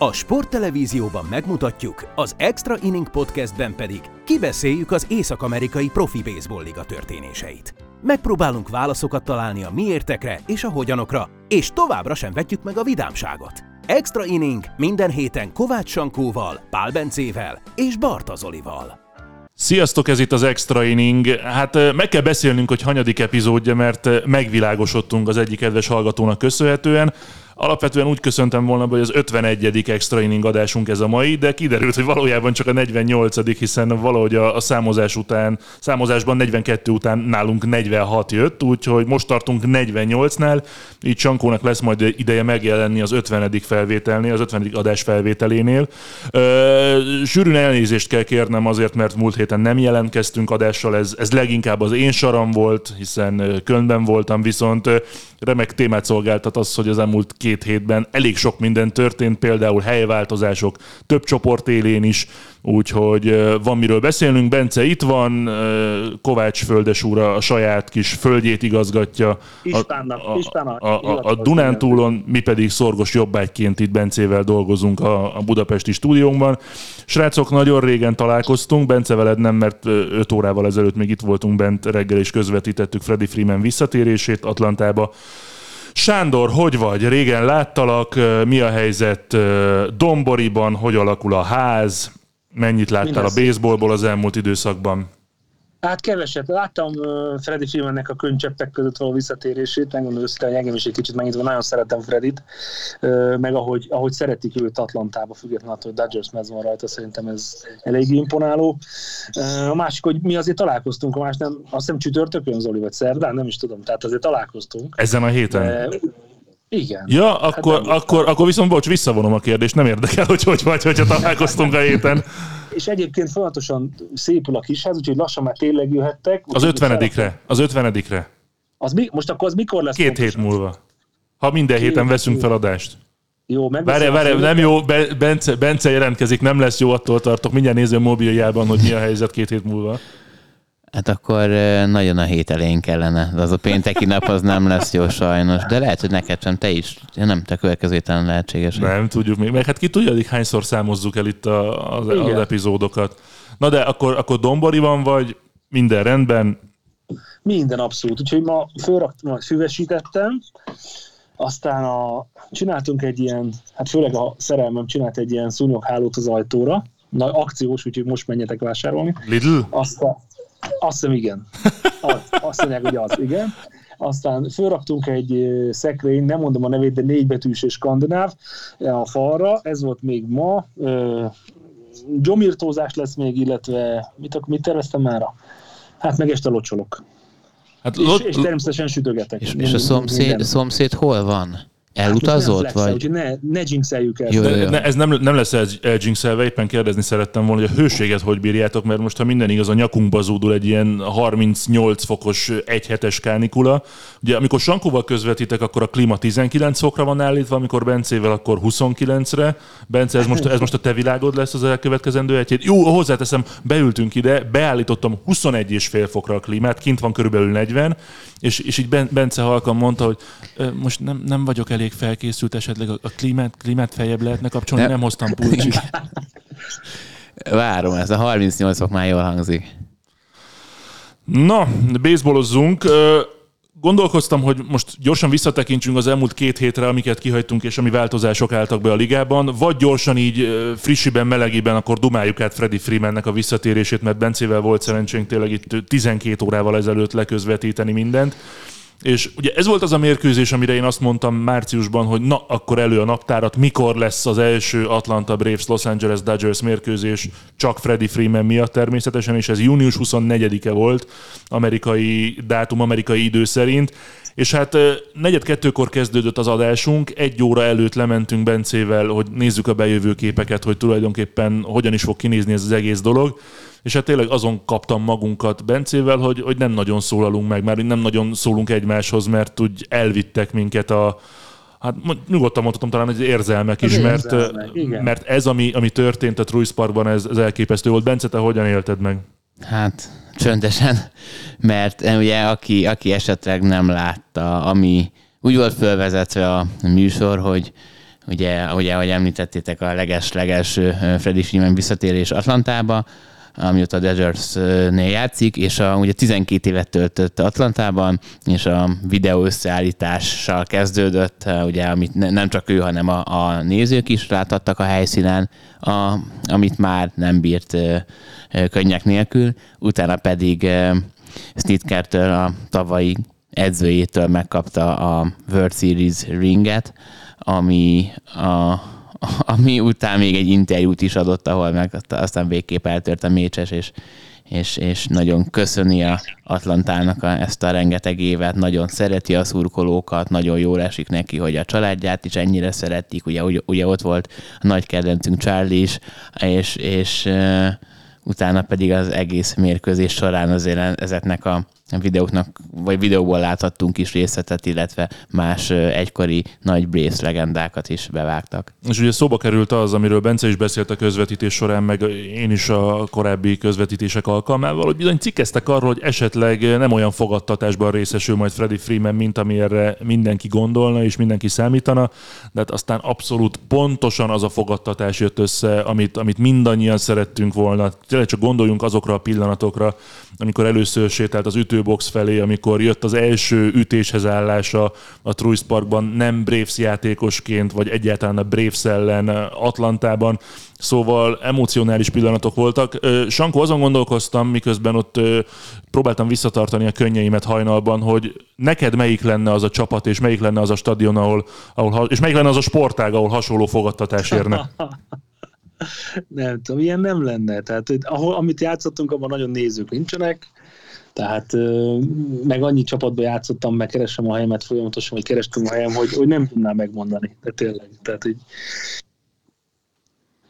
A sporttelevízióban megmutatjuk, az Extra Inning Podcastben pedig kibeszéljük az Észak-Amerikai Profi Baseball Liga történéseit. Megpróbálunk válaszokat találni a miértekre és a hogyanokra, és továbbra sem vetjük meg a vidámságot. Extra Inning minden héten Kovács Sankóval, Pál Bencével és Barta Zolival. Sziasztok, ez itt az Extra Inning. Hát meg kell beszélnünk, hogy hanyadik epizódja, mert megvilágosodtunk az egyik kedves hallgatónak köszönhetően. Alapvetően úgy köszöntem volna, hogy az 51. extra inning adásunk ez a mai, de kiderült, hogy valójában csak a 48. hiszen valahogy a, a számozás után, számozásban 42 után nálunk 46 jött, úgyhogy most tartunk 48-nál, így Csankónak lesz majd ideje megjelenni az 50. felvételnél, az 50. adás felvételénél. Ö, sűrűn elnézést kell kérnem azért, mert múlt héten nem jelentkeztünk adással, ez, ez leginkább az én saram volt, hiszen Kölnben voltam, viszont remek témát szolgáltat az, hogy az elmúlt két hétben elég sok minden történt, például helyváltozások több csoport élén is, úgyhogy van miről beszélnünk. Bence itt van, Kovács Földes úr a saját kis földjét igazgatja. Ispánnak, a, Ispánnak, a, a, a Dunántúlon, mi pedig szorgos jobbágyként itt Bencével dolgozunk a, a budapesti stúdiónkban. Srácok, nagyon régen találkoztunk, Bence veled nem, mert 5 órával ezelőtt még itt voltunk bent, reggel és közvetítettük Freddy Freeman visszatérését Atlantába. Sándor, hogy vagy? Régen láttalak, mi a helyzet Domboriban, hogy alakul a ház, mennyit láttál Mindez. a baseballból az elmúlt időszakban? Hát keveset. Láttam uh, Freddy filmennek a könycseppek között való visszatérését, megmondom őszintén, hogy engem is egy kicsit megnyitva, nagyon szeretem Fredit, uh, meg ahogy, ahogy szeretik őt Atlantába, függetlenül attól, hogy Dodgers mez van rajta, szerintem ez elég imponáló. Uh, a másik, hogy mi azért találkoztunk, a más nem, azt hiszem csütörtökön, Zoli, vagy szerdán, nem is tudom, tehát azért találkoztunk. Ezen a héten? De, igen. Ja, akkor, hát akkor, akkor viszont bocs, visszavonom a kérdést, nem érdekel, hogy hogy vagy, hogyha találkoztunk a héten és egyébként folyamatosan szépül a kisház, úgyhogy lassan már tényleg jöhettek. Az ötvenedikre, az ötvenedikre. Az mi, most akkor az mikor lesz? Két pontosan? hét múlva. Ha minden Két héten veszünk feladást. Jó, Várj, várj, nem jó, Bence, Bence jelentkezik, nem lesz jó, attól tartok. Mindjárt nézem mobiljában, hogy mi a helyzet két hét múlva. Hát akkor nagyon a hét elején kellene, de az a pénteki nap az nem lesz jó sajnos. De lehet, hogy neked sem, te is. Nem, te következő héten lehetséges. Nem tudjuk még. Meg hát ki tudja, hogy hányszor számozzuk el itt a, az, az epizódokat. Na de akkor, akkor Dombori van, vagy minden rendben? Minden abszolút. Úgyhogy ma fölraktam, füvesítettem, aztán a, csináltunk egy ilyen, hát főleg a szerelmem csinált egy ilyen szúnyoghálót az ajtóra, Na, akciós, úgyhogy most menjetek vásárolni. Lidl? Aztán, azt hiszem, igen. Az, azt mondják, hogy az, igen. Aztán fölraktunk egy szekrény, nem mondom a nevét, de négybetűs és skandináv a falra. Ez volt még ma. Gyomirtózás lesz még, illetve mit, mit terveztem már? Hát meg este locsolok. Hát, és, lot... és természetesen sütögetek. És, és a szomszéd, szomszéd hol van? Elutazott? Hát vagy? Úgyhogy ne, ne jinxeljük el. Jó, jó, jó. Ne, ez nem, nem lesz jinxelve, éppen kérdezni szerettem volna, hogy a hőséget hogy bírjátok, mert most, ha minden igaz, a nyakunkba zúdul egy ilyen 38 fokos egyhetes kánikula. Ugye, amikor Sankóval közvetítek, akkor a klíma 19 fokra van állítva, amikor Bencével, akkor 29-re. Bence, ez most, ez most a te világod lesz az elkövetkezendő egy hét. Jó, hozzáteszem, beültünk ide, beállítottam 21 és fél fokra a klímát, kint van körülbelül 40, és, és így Bence halkan mondta, hogy most nem, nem vagyok elég felkészült, esetleg a, a klímát, klímát feljebb lehetne kapcsolni, nem, nem hoztam pulcsit. Várom, ez a 38 fok már jól hangzik. Na, baseballozzunk. Gondolkoztam, hogy most gyorsan visszatekintsünk az elmúlt két hétre, amiket kihagytunk, és ami változások álltak be a ligában, vagy gyorsan így frissiben, melegében, akkor dumáljuk át Freddy Freemannek a visszatérését, mert Bencével volt szerencsénk tényleg itt 12 órával ezelőtt leközvetíteni mindent. És ugye ez volt az a mérkőzés, amire én azt mondtam márciusban, hogy na, akkor elő a naptárat, mikor lesz az első Atlanta Braves Los Angeles Dodgers mérkőzés, csak Freddie Freeman miatt természetesen, és ez június 24-e volt, amerikai dátum, amerikai idő szerint. És hát negyed kettőkor kezdődött az adásunk, egy óra előtt lementünk Bencével, hogy nézzük a bejövő képeket, hogy tulajdonképpen hogyan is fog kinézni ez az egész dolog és hát tényleg azon kaptam magunkat Bencével, hogy, hogy nem nagyon szólalunk meg, mert nem nagyon szólunk egymáshoz, mert úgy elvittek minket a, Hát nyugodtan mondhatom talán, hogy érzelmek is, mert, érzelmek, mert ez, ami, ami történt a Truiz Parkban, ez, ez elképesztő volt. Bence, te hogyan élted meg? Hát csöndesen, mert ugye aki, aki esetleg nem látta, ami úgy volt felvezetve a műsor, hogy ugye, ugye ahogy említettétek, a leges-leges Freddy Freeman visszatérés Atlantába, amióta a Dodgers-nél játszik, és a, ugye 12 évet töltött Atlantában, és a videó összeállítással kezdődött, ugye, amit ne, nem csak ő, hanem a, a nézők is láthattak a helyszínen, a, amit már nem bírt könnyek nélkül, utána pedig Snitkertől a tavalyi edzőjétől megkapta a World Series ringet, ami a ami után még egy interjút is adott, ahol meg aztán végképp eltört a mécses, és, és, és nagyon köszöni a Atlantának a, ezt a rengeteg évet, nagyon szereti a szurkolókat, nagyon jól esik neki, hogy a családját is ennyire szeretik, ugye, ugye, ugye ott volt a nagy kedvencünk Charlie is, és, és utána pedig az egész mérkőzés során azért ezeknek a videóknak, vagy videóból láthattunk is részletet, illetve más egykori nagy Braves legendákat is bevágtak. És ugye szóba került az, amiről Bence is beszélt a közvetítés során, meg én is a korábbi közvetítések alkalmával, hogy bizony cikkeztek arról, hogy esetleg nem olyan fogadtatásban részesül majd Freddy Freeman, mint amire mindenki gondolna és mindenki számítana, de hát aztán abszolút pontosan az a fogadtatás jött össze, amit, amit mindannyian szerettünk volna. Tényleg csak gondoljunk azokra a pillanatokra, amikor először sétált az ütőbox felé, amikor jött az első ütéshez állása a Truist Parkban, nem Braves játékosként, vagy egyáltalán a Braves ellen Atlantában, Szóval emocionális pillanatok voltak. Sankó, azon gondolkoztam, miközben ott próbáltam visszatartani a könnyeimet hajnalban, hogy neked melyik lenne az a csapat, és melyik lenne az a stadion, ahol, ahol és melyik lenne az a sportág, ahol hasonló fogadtatás érne? nem tudom, ilyen nem lenne. Tehát ahol, amit játszottunk, abban nagyon nézők nincsenek, tehát meg annyi csapatban játszottam, meg keresem a helyemet folyamatosan, vagy kerestem a helyem, hogy, hogy nem tudnám megmondani. De tényleg. Tehát, hogy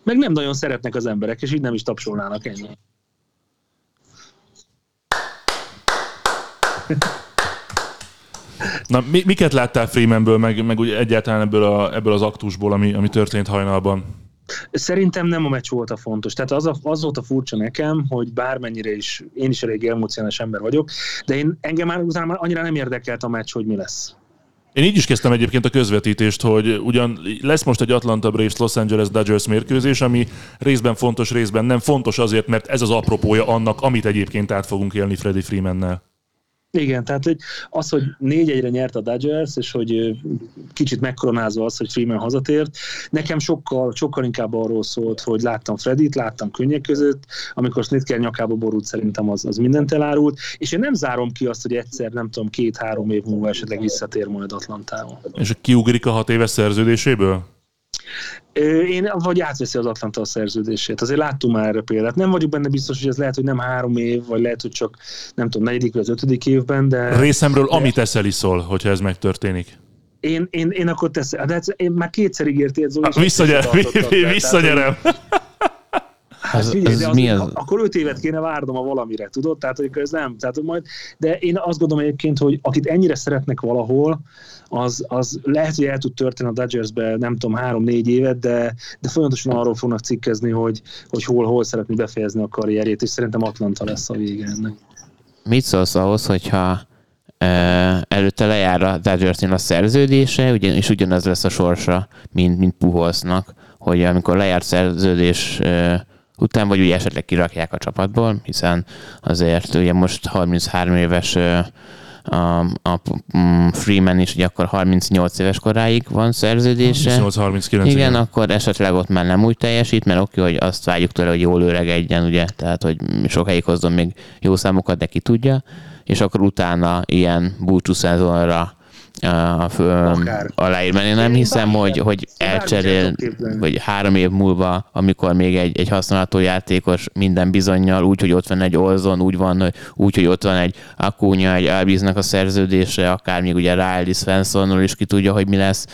meg nem nagyon szeretnek az emberek, és így nem is tapsolnának ennyi. Na, mi, miket láttál Freemanből, meg, meg úgy egyáltalán ebből, a, ebből az aktusból, ami, ami történt hajnalban? Szerintem nem a meccs volt a fontos. Tehát az, a, az volt a furcsa nekem, hogy bármennyire is, én is elég emocionális ember vagyok, de én engem már utána már annyira nem érdekelt a meccs, hogy mi lesz. Én így is kezdtem egyébként a közvetítést, hogy ugyan lesz most egy Atlanta Braves Los Angeles Dodgers mérkőzés, ami részben fontos, részben nem fontos azért, mert ez az apropója annak, amit egyébként át fogunk élni Freddie Freemannel. Igen, tehát hogy az, hogy négy egyre nyert a Dodgers, és hogy kicsit megkoronázva az, hogy Freeman hazatért, nekem sokkal, sokkal inkább arról szólt, hogy láttam Fredit, láttam könnyek között, amikor Snitker nyakába borult, szerintem az, az mindent elárult, és én nem zárom ki azt, hogy egyszer, nem tudom, két-három év múlva esetleg visszatér majd Atlantába. És kiugrik a hat éves szerződéséből? Én, vagy átveszi az Atlanta a szerződését. Azért láttunk már erre példát. Nem vagyok benne biztos, hogy ez lehet, hogy nem három év, vagy lehet, hogy csak nem tudom, negyedik vagy az ötödik évben, de... Részemről, de... amit eszel iszol, hogyha ez megtörténik. Én, én, én akkor teszem. De ez, én már kétszer ígértél, Zoli. Visszanyer, visszanyerem. Hát az, figyelj, az, az mi az? Akkor öt évet kéne várnom a valamire, tudod? Tehát, hogy ez nem. Tehát, majd, de én azt gondolom egyébként, hogy akit ennyire szeretnek valahol, az, az lehet, hogy el tud történni a Dodgersbe, nem tudom, három-négy évet, de, de folyamatosan arról fognak cikkezni, hogy, hogy hol, hol szeretné befejezni a karrierjét, és szerintem Atlanta lesz a vége ennek. Mit szólsz ahhoz, hogyha előtte lejár a dodgers a szerződése, ugyan, és ugyanaz lesz a sorsa, mint, mint Puholsznak, hogy amikor lejárt szerződés után, vagy ugye esetleg kirakják a csapatból, hiszen azért ugye most 33 éves a, a mm, Freeman is, ugye akkor 38 éves koráig van szerződése. 38-39 igen, igen, akkor esetleg ott már nem úgy teljesít, mert oké, hogy azt várjuk tőle, hogy jól öregedjen, ugye, tehát hogy sokáig hozzon még jó számokat, de ki tudja, és akkor utána ilyen búcsú szezonra aláír, mert én nem hiszem, hogy, hogy elcserél, vagy három év múlva, amikor még egy, egy használható játékos minden bizonyal, úgy, hogy ott van egy Olzon, úgy van, úgy, hogy ott van egy Akúnya, egy Albiznak a szerződése, akár még ugye Riley Svenssonnal is ki tudja, hogy mi lesz,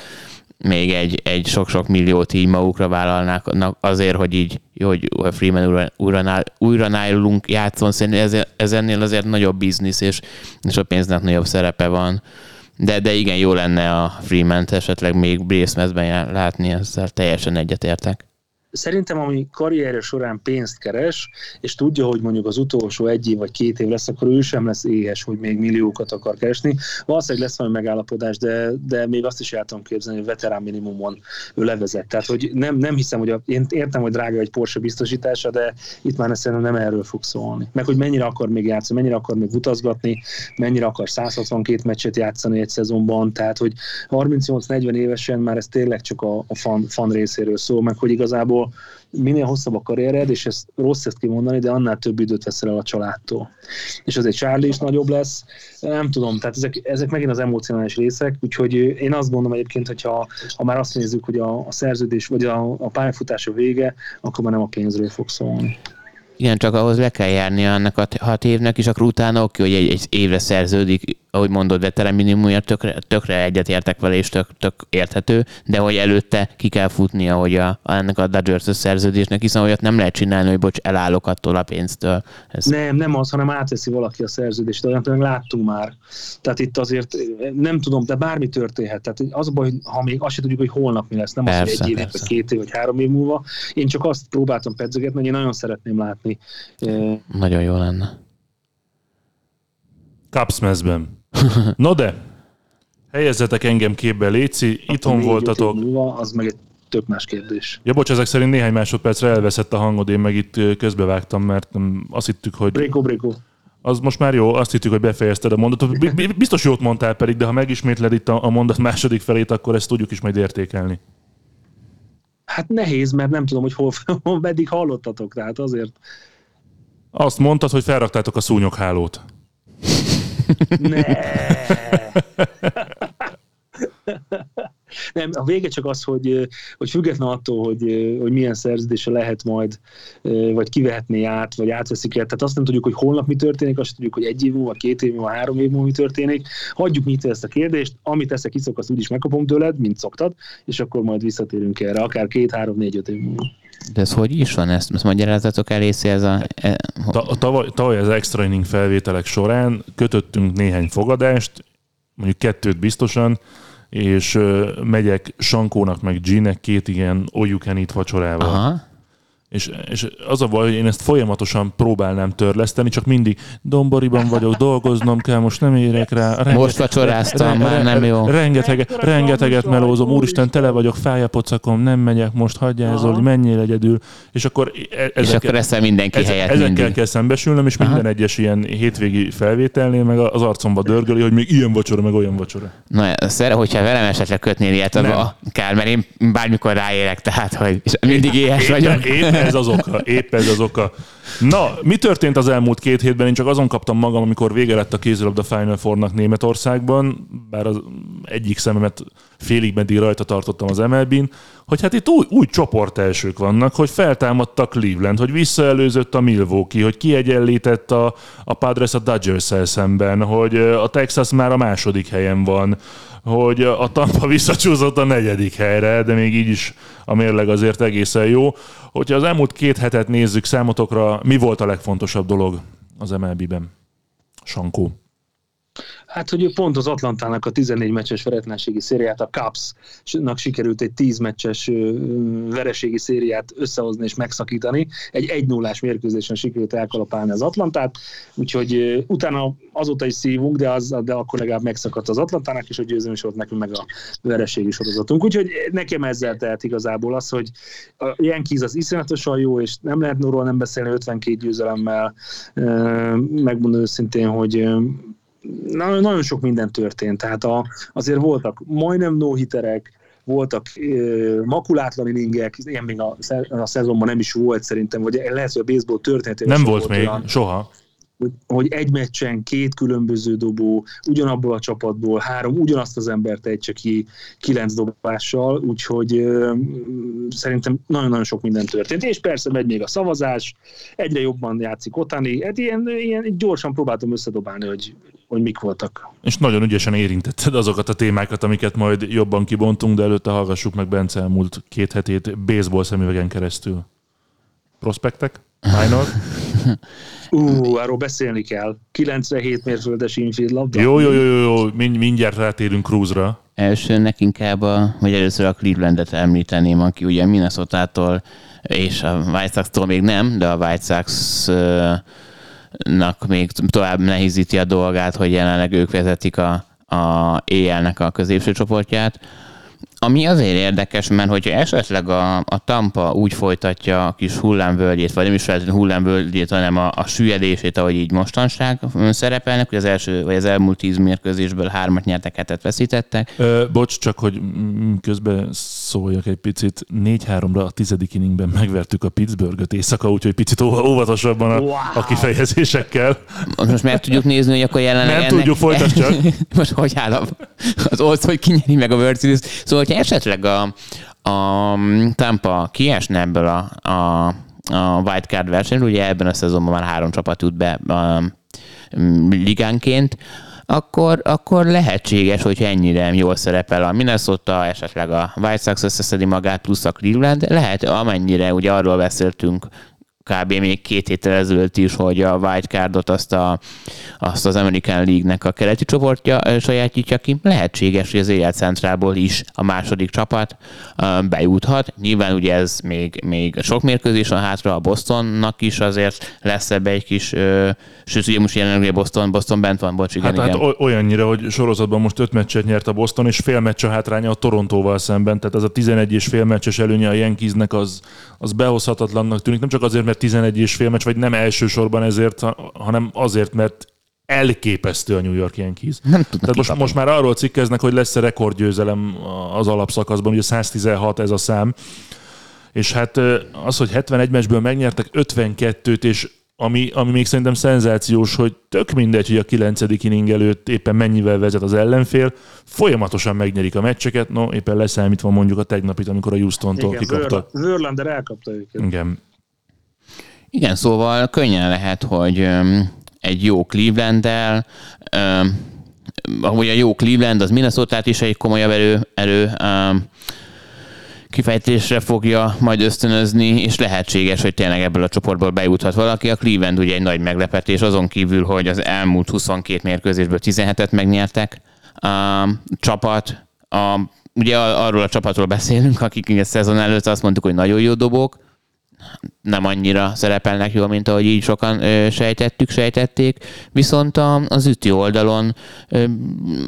még egy, egy sok-sok milliót így magukra vállalnák azért, hogy így, hogy Freeman újra, újra, újra nálunk játszon, szerintem ez, ez ennél azért nagyobb biznisz, és, és a pénznek nagyobb szerepe van. De, de igen, jó lenne a Freeman-t esetleg még Brace látni, ezzel teljesen egyetértek. Szerintem ami karrierje során pénzt keres, és tudja, hogy mondjuk az utolsó egy év vagy két év lesz, akkor ő sem lesz éhes, hogy még milliókat akar keresni. Valószínűleg lesz valami megállapodás, de, de még azt is el tudom képzelni, hogy veterán minimumon ő levezet. Tehát, hogy nem, nem hiszem, hogy a, én értem, hogy drága egy Porsche biztosítása, de itt már szerintem nem erről fog szólni. Meg hogy mennyire akar még játszani, mennyire akar még utazgatni, mennyire akar 162 meccset játszani egy szezonban, tehát hogy 38-40 évesen már ez tényleg csak a, a fan, fan részéről szól, meg hogy igazából minél hosszabb a karriered, és ez rossz ezt kimondani, de annál több időt veszel el a családtól. És azért Charlie is nagyobb lesz, nem tudom, tehát ezek, ezek megint az emocionális részek, úgyhogy én azt gondolom egyébként, hogyha ha már azt nézzük, hogy a, a szerződés vagy a, a pályafutása vége, akkor már nem a pénzről fog szólni. Igen, csak ahhoz le kell járni annak a hat évnek, és akkor utána oké, hogy egy, egy évre szerződik, ahogy mondod, veterán minimumért tökre, tökre egyetértek vele, és tök, tök érthető, de hogy előtte ki kell futnia, hogy a, ennek a dodgers szerződésnek, hiszen olyat nem lehet csinálni, hogy bocs, elállok attól a pénztől. Ez... Nem, nem az, hanem átveszi valaki a szerződést, olyan például láttunk már. Tehát itt azért nem tudom, de bármi történhet. Tehát az a baj, ha még azt sem tudjuk, hogy holnap mi lesz, nem persze, az, hogy egy év, vagy két év, vagy három év múlva. Én csak azt próbáltam pedzegetni, hogy én nagyon szeretném látni. Nagyon jó lenne. Cubs No de, helyezzetek engem képbe, Léci, itthon voltatok. Múlva, az meg egy tök más kérdés. Ja, bocs, ezek szerint néhány másodpercre elveszett a hangod, én meg itt közbevágtam, mert azt hittük, hogy... Bréko, bréko. Az most már jó, azt hittük, hogy befejezted a mondatot. Biztos jót mondtál pedig, de ha megismétled itt a mondat második felét, akkor ezt tudjuk is majd értékelni. Hát nehéz, mert nem tudom, hogy hol, hol meddig hallottatok, tehát azért... Azt mondtad, hogy felraktátok a szúnyoghálót. Ne. Nem, a vége csak az, hogy, hogy független attól, hogy, hogy milyen szerződése lehet majd, vagy kivehetné át, vagy átveszik el. Tehát azt nem tudjuk, hogy holnap mi történik, azt tudjuk, hogy egy év múlva, két év múlva, három év múlva mi történik. Hagyjuk nyitva ezt a kérdést, amit eszek kiszok, azt úgyis megkapom tőled, mint szoktad, és akkor majd visszatérünk erre, akár két, három, négy, öt év múlva. De ez hogy is van? Ezt, ezt magyarázatok elészé ez a... E, Ta, tavaly, tavaly az extra inning felvételek során kötöttünk néhány fogadást, mondjuk kettőt biztosan, és megyek Sankónak meg G-nek két ilyen eat vacsorával. Aha. És, és az a baj, hogy én ezt folyamatosan próbálnám törleszteni, csak mindig domboriban vagyok, dolgoznom kell, most nem érek rá. Rengeteg, most vacsoráztam, re, re, már nem jó. Rengeteg, rengeteget melózom, úristen, tele vagyok, fájapocakom, nem megyek, most hagyjál, Zoli, menjél egyedül. És akkor, e, ezekkel, és akkor eszel mindenki ez, helyett Ezekkel mindig. kell szembesülnöm, és Aha. minden egyes ilyen hétvégi felvételnél meg az arcomba dörgöli, hogy még ilyen vacsora, meg olyan vacsora. Na, szer, hogyha velem esetleg kötnél ilyet, a, kell, mert én bármikor ráérek, tehát, hogy mindig éhes vagyok. Én, én ez az oka, épp ez az oka. Na, mi történt az elmúlt két hétben? Én csak azon kaptam magam, amikor vége lett a kézilabda Final Four-nak Németországban, bár az egyik szememet félig meddig rajta tartottam az MLB-n, hogy hát itt új, új csoport elsők vannak, hogy feltámadtak Cleveland, hogy visszaelőzött a Milwaukee, hogy kiegyenlített a, a Padres a dodgers szemben, hogy a Texas már a második helyen van, hogy a Tampa visszacsúszott a negyedik helyre, de még így is a mérleg azért egészen jó. Hogyha az elmúlt két hetet nézzük számotokra, mi volt a legfontosabb dolog az MLB-ben? Sankó. Hát, hogy pont az Atlantának a 14 meccses veretlenségi szériát, a Cubs-nak sikerült egy 10 meccses vereségi szériát összehozni és megszakítani. Egy 1 0 mérkőzésen sikerült elkalapálni az Atlantát, úgyhogy utána azóta is szívunk, de, az, de akkor legalább megszakadt az Atlantának, és a győzelmi volt nekünk meg a vereségi sorozatunk. Úgyhogy nekem ezzel tehet igazából az, hogy a Yankees az iszonyatosan jó, és nem lehet róla nem beszélni 52 győzelemmel. Megmondom őszintén, hogy na, nagyon sok minden történt, tehát a, azért voltak majdnem no-hiterek, voltak uh, makulátlan inningek, ilyen még a, a szezonban nem is volt szerintem, vagy lehet, hogy a baseball történetében Nem volt, volt még, olyan, soha hogy, hogy egy meccsen két különböző dobó, ugyanabból a csapatból három, ugyanazt az embert egy csak ki kilenc dobással, úgyhogy ö, szerintem nagyon-nagyon sok minden történt. És persze megy még a szavazás, egyre jobban játszik Otani, hát ilyen, ilyen gyorsan próbáltam összedobálni, hogy, hogy mik voltak. És nagyon ügyesen érintetted azokat a témákat, amiket majd jobban kibontunk, de előtte hallgassuk meg Bence elmúlt két hetét baseball szemüvegen keresztül. Prospektek? Minor? Ú, arról beszélni kell. 97 mérföldes infield labda. Jó, jó, jó, jó, jó. Mind, mindjárt rátérünk Cruzra. Elsőnek inkább, a, vagy először a Clevelandet említeném, aki ugye Minnesota-tól és a White Sox-tól még nem, de a White Sox-nak még tovább nehézíti a dolgát, hogy jelenleg ők vezetik a, a éjjelnek a középső csoportját. Ami azért érdekes, mert hogyha esetleg a, a Tampa úgy folytatja a kis hullámvölgyét, vagy nem is feltétlenül hullámvölgyét, hanem a, a süllyedését, ahogy így mostanság szerepelnek, hogy az első, vagy az elmúlt tíz mérkőzésből hármat nyertek, hetet veszítettek. Ö, bocs, csak hogy közben szóljak egy picit. 4-3-ra a tizedik inningben megvertük a Pittsburghet éjszaka, úgyhogy picit óvatosabban a, wow. a kifejezésekkel. Most meg tudjuk nézni, hogy akkor jelenleg Nem ennek... tudjuk, folytasd csak. Most hogy áll az Olsz, hogy kinyeri meg a World Series. Szóval, hogyha esetleg a, a Tampa kiesne ebből a, a, a wildcard versenyről, ugye ebben a szezonban már három csapat jut be a, ligánként, akkor, akkor lehetséges, hogy ennyire jól szerepel a Minnesota, esetleg a White Sox összeszedi magát, plusz a Cleveland, lehet amennyire, ugye arról beszéltünk kb. még két héttel ezelőtt is, hogy a wildcardot azt, a, azt az American League-nek a keleti csoportja sajátítja ki. Lehetséges, hogy az éjjel centrából is a második csapat bejuthat. Nyilván ugye ez még, még sok mérkőzés van hátra, a Bostonnak is azért lesz ebbe egy kis, sőt ugye most jelenleg Boston, Boston bent van, bocs, igen, hát, igen. hát olyannyira, hogy sorozatban most öt meccset nyert a Boston, és fél meccs a hátránya a Torontóval szemben, tehát ez a 11 és fél meccses előnye a Yankeesnek az, az behozhatatlannak tűnik, nem csak azért, mert mert 11 és fél meccs, vagy nem elsősorban ezért, hanem azért, mert elképesztő a New York Yankees. Nem Tehát most, most már arról cikkeznek, hogy lesz-e rekordgyőzelem az alapszakaszban, ugye 116 ez a szám, és hát az, hogy 71 meccsből megnyertek 52-t, és ami, ami még szerintem szenzációs, hogy tök mindegy, hogy a 9. inning előtt éppen mennyivel vezet az ellenfél, folyamatosan megnyerik a meccseket, no éppen leszámítva mondjuk a tegnapit, amikor a Houston-tól kikapta. Verlander elkapta őket. Igen. Igen, szóval könnyen lehet, hogy egy jó Cleveland-del, ahogy a jó Cleveland, az minnesota is egy komolyabb erő, erő kifejtésre fogja majd ösztönözni, és lehetséges, hogy tényleg ebből a csoportból bejuthat valaki. A Cleveland ugye egy nagy meglepetés, azon kívül, hogy az elmúlt 22 mérkőzésből 17-et megnyertek a csapat. A, ugye arról a csapatról beszélünk, akik a szezon előtt azt mondtuk, hogy nagyon jó dobók, nem annyira szerepelnek jól, mint ahogy így sokan sejtettük, sejtették, viszont a, az üti oldalon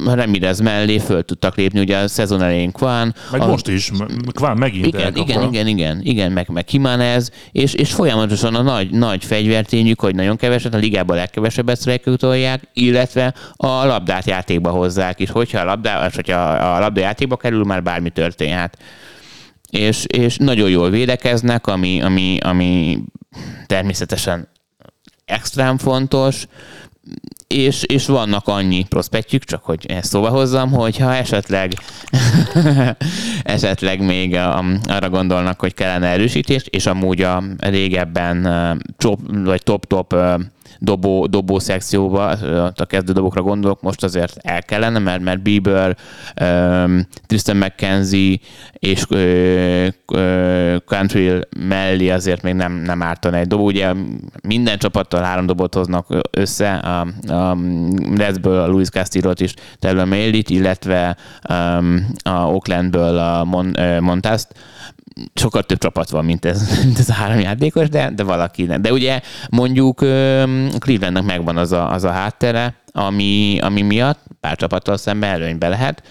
Remirez mellé föl tudtak lépni, ugye a szezon elején Kván. Meg a, most is, Kván megint igen, elkapva. igen, igen, igen, igen, meg, meg Kimanez, és, és folyamatosan a nagy, nagy fegyvertényük, hogy nagyon keveset, a ligában a legkevesebbet sztrájkolják, illetve a labdát játékba hozzák is, hogyha a labdá, hogyha a labda játékba kerül, már bármi történhet és, és nagyon jól védekeznek, ami, ami, ami természetesen extrém fontos, és, és vannak annyi prospektjük, csak hogy ezt szóba hozzam, hogyha esetleg esetleg még um, arra gondolnak, hogy kellene erősítést, és amúgy a régebben top, vagy top-top dobó, dobó szekcióba, a kezdő dobokra gondolok, most azért el kellene, mert, mert Bieber, um, Tristan McKenzie és uh, uh, Country mellé azért még nem, nem ártana egy dobó. Ugye minden csapattal három dobot hoznak össze, a, a Redsből a Louis Castillo-t is, Taylor Mailit, illetve um, a Oaklandből a Mon, uh, Montast sokkal több csapat van, mint ez, mint ez a három játékos, de, de valaki nem. De ugye mondjuk Clevelandnek megvan az a, az a háttere, ami, ami miatt pár csapattal szemben előnybe lehet.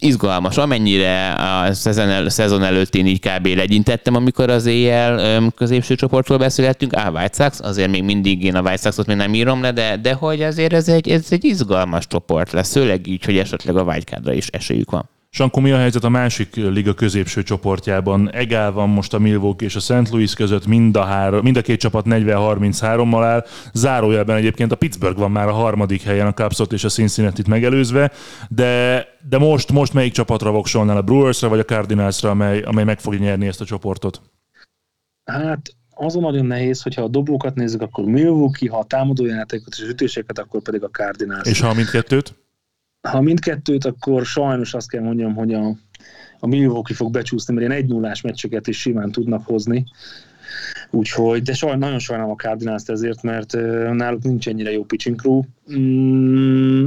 Izgalmas, amennyire a szezon, el, szezon előtt én így kb. legyintettem, amikor az éjjel középső csoportról beszélhettünk, á, White Sox, azért még mindig én a White Sox-ot még nem írom le, de, de hogy azért ez egy, ez egy izgalmas csoport lesz, főleg így, hogy esetleg a Wildcardra is esélyük van. Sankó, mi a helyzet a másik liga középső csoportjában? Egál van most a Milwaukee és a St. Louis között, mind a, három, mind a két csapat 40-33-mal áll. Zárójelben egyébként a Pittsburgh van már a harmadik helyen a Cubsot és a Cincinnati-t megelőzve, de, de most, most melyik csapatra voksolnál a Brewersra vagy a Cardinalsra, amely, amely meg fogja nyerni ezt a csoportot? Hát azon nagyon nehéz, hogyha a dobókat nézzük, akkor Milwaukee, ha a támadójátékot és ütéseket, akkor pedig a Cardinals. És ha mindkettőt? Ha mindkettőt, akkor sajnos azt kell mondjam, hogy a, a Milwaukee fog becsúszni, mert ilyen egy nullás meccseket is simán tudnak hozni. Úgyhogy, de saj, nagyon sajnálom a cardinals ezért, mert náluk nincs ennyire jó pitching crew. Mm,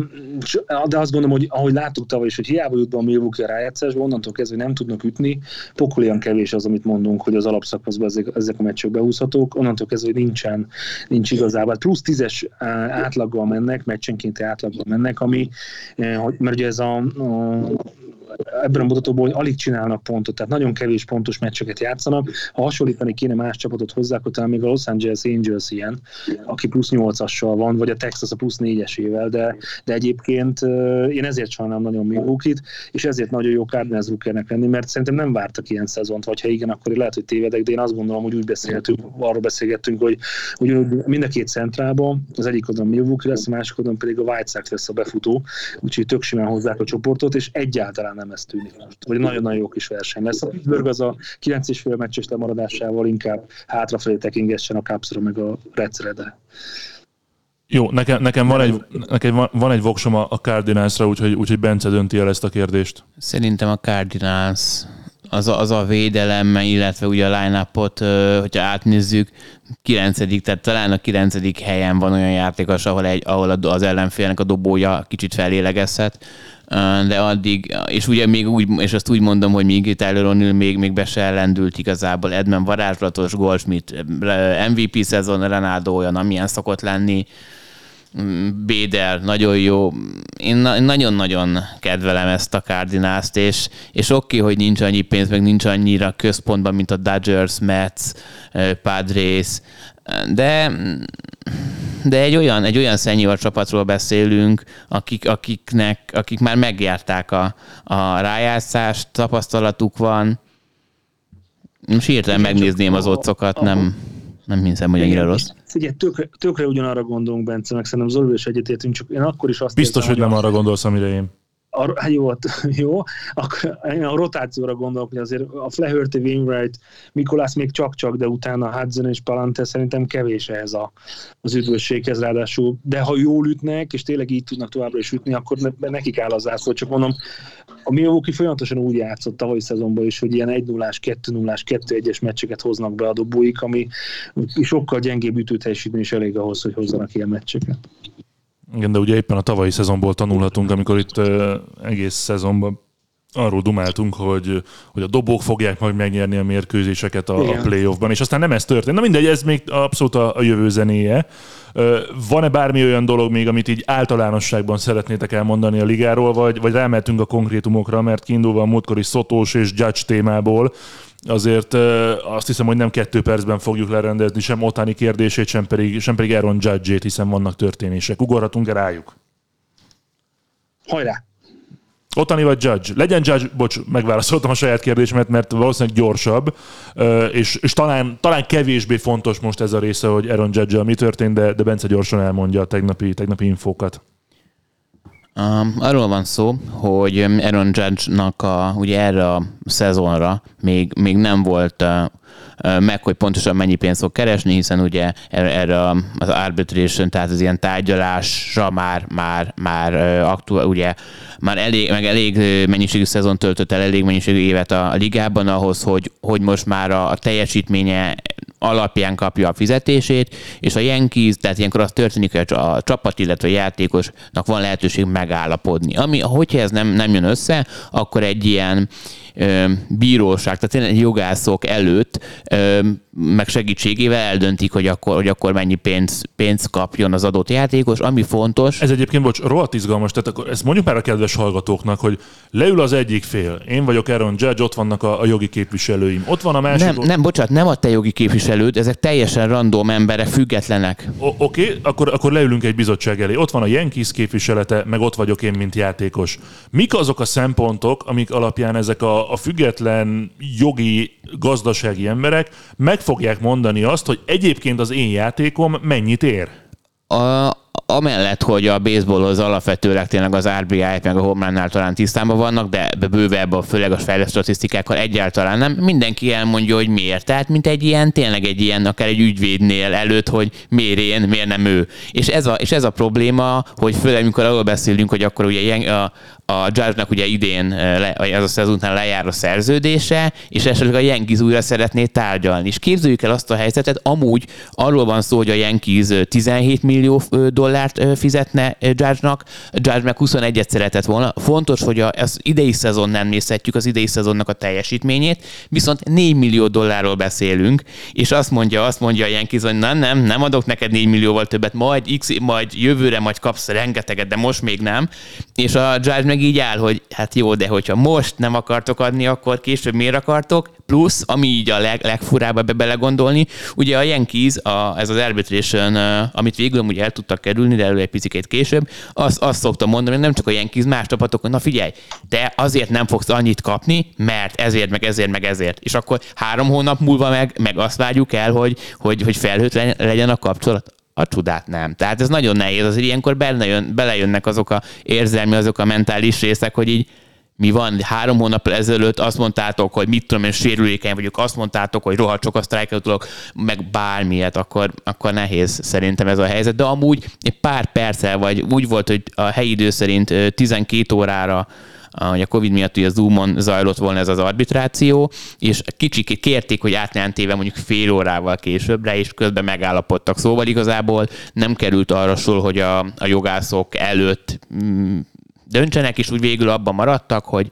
de azt gondolom, hogy ahogy láttuk tavaly is, hogy hiába jut be a Milwaukee a rájátszásba, onnantól kezdve nem tudnak ütni, pokolian kevés az, amit mondunk, hogy az alapszakaszban ezek, ezek a meccsek behúzhatók, onnantól kezdve, hogy nincsen, nincs igazából. Plusz tízes átlaggal mennek, meccsenkénti átlaggal mennek, ami, mert ugye ez a, a ebben a mutatóból, hogy alig csinálnak pontot, tehát nagyon kevés pontos meccseket játszanak. Ha hasonlítani kéne más csapatot hozzá, akkor talán még a Los Angeles Angels ilyen, aki plusz 8-assal van, vagy a Texas a plusz 4-esével, de, de egyébként én ezért sajnálom nagyon Milwaukee-t, és ezért nagyon jó Cardinals rookernek lenni, mert szerintem nem vártak ilyen szezont, vagy ha igen, akkor lehet, hogy tévedek, de én azt gondolom, hogy úgy beszéltünk, arról beszélgettünk, hogy, hogy mind a két centrában, az egyik oldalon Milwaukee lesz, a másik oldalon pedig a White Sox lesz a befutó, úgyhogy tök simán hozzák a csoportot, és egyáltalán nem ez tűnik most. Vagy nagyon-nagyon jó kis verseny lesz. A Pittsburgh az a 9,5 meccses lemaradásával inkább hátrafelé tekingessen a Cubsra meg a Redsre, de jó, nekem, nekem, van, egy, nekem van, van egy voksom a Cardinalsra, úgyhogy, úgyhogy Bence dönti el ezt a kérdést. Szerintem a Cardinals az a, az a védelem, illetve ugye a line hogyha átnézzük, kilencedik, tehát talán a kilencedik helyen van olyan játékos, ahol, egy, ahol az ellenfélnek a dobója kicsit felélegezhet. De addig, és ugye még úgy, és azt úgy mondom, hogy még Tyler O'Neill még, még be se lendült igazából, Edmund varázslatos, Goldschmidt, MVP szezon, Ronaldo olyan, amilyen szokott lenni, Bédel, nagyon jó. Én nagyon-nagyon kedvelem ezt a cardinals és, és oké, okay, hogy nincs annyi pénz, meg nincs annyira központban, mint a Dodgers, Mets, Padres, de de egy olyan, egy olyan senior csapatról beszélünk, akik, akiknek, akik már megjárták a, a rájátszást, tapasztalatuk van. Most hirtelen megnézném az otcokat, nem, nem hiszem, hogy annyira rossz. Figyelj, tökre, tökre ugyanarra gondolunk, Bence, meg szerintem Zoli is egyetértünk, csak én akkor is azt Biztos, érzem, hogy nem arra gondolsz, amire én a, hát jó, jó, akkor én a rotációra gondolok, hogy azért a Flaherty, Wainwright, Mikolász még csak-csak, de utána Hudson és Palante szerintem kevés ehhez a, az üdvösséghez ráadásul. De ha jól ütnek, és tényleg így tudnak továbbra is ütni, akkor ne, nekik áll az zászló. Csak mondom, a Milwaukee folyamatosan úgy játszott tavalyi szezonban is, hogy ilyen 1 0 2 0 2 1 es meccseket hoznak be a dobóik, ami sokkal gyengébb ütőteljesítmény is elég ahhoz, hogy hozzanak ilyen meccseket. Igen, de ugye éppen a tavalyi szezonból tanulhatunk, amikor itt uh, egész szezonban arról dumáltunk, hogy, hogy a dobók fogják majd megnyerni a mérkőzéseket a, a playoffban, és aztán nem ez történt. Na mindegy, ez még abszolút a, a jövő zenéje. Van-e bármi olyan dolog még, amit így általánosságban szeretnétek elmondani a ligáról, vagy, vagy rámeltünk a konkrétumokra, mert kiindulva a múltkori Szotós és Judge témából, azért azt hiszem, hogy nem kettő percben fogjuk lerendezni sem Otani kérdését, sem pedig, sem pedig Aaron Judge-ét, hiszen vannak történések. Ugorhatunk-e rájuk? Hajrá! Otani vagy Judge? Legyen Judge, bocs, megválaszoltam a saját kérdésemet, mert valószínűleg gyorsabb, és, és talán, talán kevésbé fontos most ez a része, hogy Aaron judge mi történt, de, de Bence gyorsan elmondja a tegnapi, tegnapi infókat. Um, arról van szó, hogy Aaron Judge-nak a, ugye erre a szezonra még, még nem volt meg, hogy pontosan mennyi pénzt fog keresni, hiszen ugye erre az arbitration, tehát az ilyen tárgyalásra már, már, már aktuál, ugye már elég, meg elég mennyiségű szezon töltött el, elég mennyiségű évet a, a ligában ahhoz, hogy, hogy most már a, a teljesítménye alapján kapja a fizetését, és a Yankees, tehát ilyenkor az történik, hogy a csapat, illetve a játékosnak van lehetőség megállapodni. Ami, hogyha ez nem, nem jön össze, akkor egy ilyen bíróság, tehát tényleg jogászok előtt meg segítségével eldöntik, hogy akkor, hogy akkor mennyi pénz, pénzt kapjon az adott játékos, ami fontos. Ez egyébként, bocs, rohadt izgalmas, tehát akkor ezt mondjuk már a kedves hallgatóknak, hogy leül az egyik fél, én vagyok Aaron Judge, ott vannak a, a jogi képviselőim, ott van a másik... Nem, nem, bocsánat, nem a te jogi képviselőd, ezek teljesen random emberek, függetlenek. Oké, okay, akkor, akkor leülünk egy bizottság elé. Ott van a Yankees képviselete, meg ott vagyok én, mint játékos. Mik azok a szempontok, amik alapján ezek a, a független jogi, gazdasági emberek meg fogják mondani azt, hogy egyébként az én játékom mennyit ér? A, amellett, hogy a baseballhoz alapvetőleg tényleg az RBI meg a home talán tisztában vannak, de bővebb, főleg a fejlett statisztikákkal egyáltalán nem. Mindenki elmondja, hogy miért. Tehát, mint egy ilyen, tényleg egy ilyen, akár egy ügyvédnél előtt, hogy miért én, miért nem ő. És ez a, és ez a probléma, hogy főleg, amikor arról beszélünk, hogy akkor ugye ilyen, a, a Judge-nak ugye idén, vagy ez a szezon után lejár a szerződése, és esetleg a Yankees újra szeretné tárgyalni. És képzeljük el azt a helyzetet, amúgy arról van szó, hogy a Yankees 17 millió dollárt fizetne Judge-nak, Judge meg 21-et szeretett volna. Fontos, hogy az idei szezon nem nézhetjük az idei szezonnak a teljesítményét, viszont 4 millió dollárról beszélünk, és azt mondja, azt mondja a Yankees, hogy nem, nem, nem adok neked 4 millióval többet, majd, X, majd jövőre majd kapsz rengeteget, de most még nem. És a Judge meg így áll, hogy hát jó, de hogyha most nem akartok adni, akkor később miért akartok? Plusz, ami így a leg, legfurább ebbe belegondolni, ugye a Yankees, a, ez az arbitration, amit végül ugye el tudtak kerülni, de előre egy picit később, azt, azt szoktam mondani, hogy nem csak a Yankees, más csapatok, na figyelj, te azért nem fogsz annyit kapni, mert ezért, meg ezért, meg ezért. És akkor három hónap múlva meg, meg azt várjuk el, hogy, hogy, hogy felhőtt legyen a kapcsolat. A csodát nem. Tehát ez nagyon nehéz, azért ilyenkor belejön, belejönnek azok a érzelmi, azok a mentális részek, hogy így mi van, három hónap ezelőtt azt mondtátok, hogy mit tudom én, sérülékeny vagyok, azt mondtátok, hogy rohadt sok a sztrájkolok, meg bármilyet, akkor, akkor nehéz szerintem ez a helyzet. De amúgy egy pár perccel, vagy úgy volt, hogy a helyi idő szerint 12 órára hogy a Covid miatt ugye Zoomon zajlott volna ez az arbitráció, és kicsit kérték, hogy átlentéve mondjuk fél órával későbbre, és közben megállapodtak. Szóval igazából nem került arra sor, hogy a, a jogászok előtt mm, döntsenek, és úgy végül abban maradtak, hogy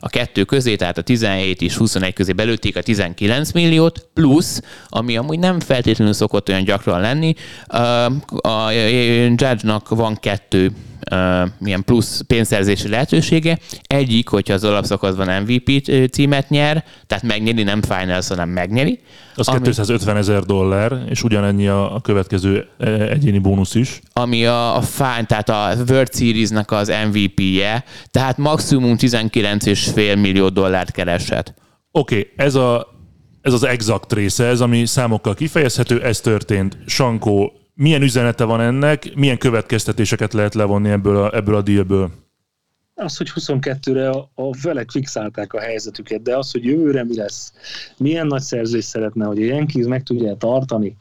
a kettő közé, tehát a 17 és 21 közé belőtték a 19 milliót, plusz, ami amúgy nem feltétlenül szokott olyan gyakran lenni, a Judge-nak van kettő milyen plusz pénzszerzési lehetősége. Egyik, hogyha az alapszakaszban MVP címet nyer, tehát megnyeri, nem finals, hanem megnyeri. Az ami, 250 ezer dollár, és ugyanennyi a, a következő egyéni bónusz is. Ami a, a fine, tehát a World Series-nek az MVP-je, tehát maximum 19,5 millió dollárt keresett. Oké, okay, ez a ez az exakt része, ez ami számokkal kifejezhető, ez történt. Sankó milyen üzenete van ennek, milyen következtetéseket lehet levonni ebből a, ebből a díjből? Az, hogy 22-re a, a velek fixálták a helyzetüket, de az, hogy jövőre mi lesz, milyen nagy szerzés szeretne, hogy a Yankees meg tudja tartani,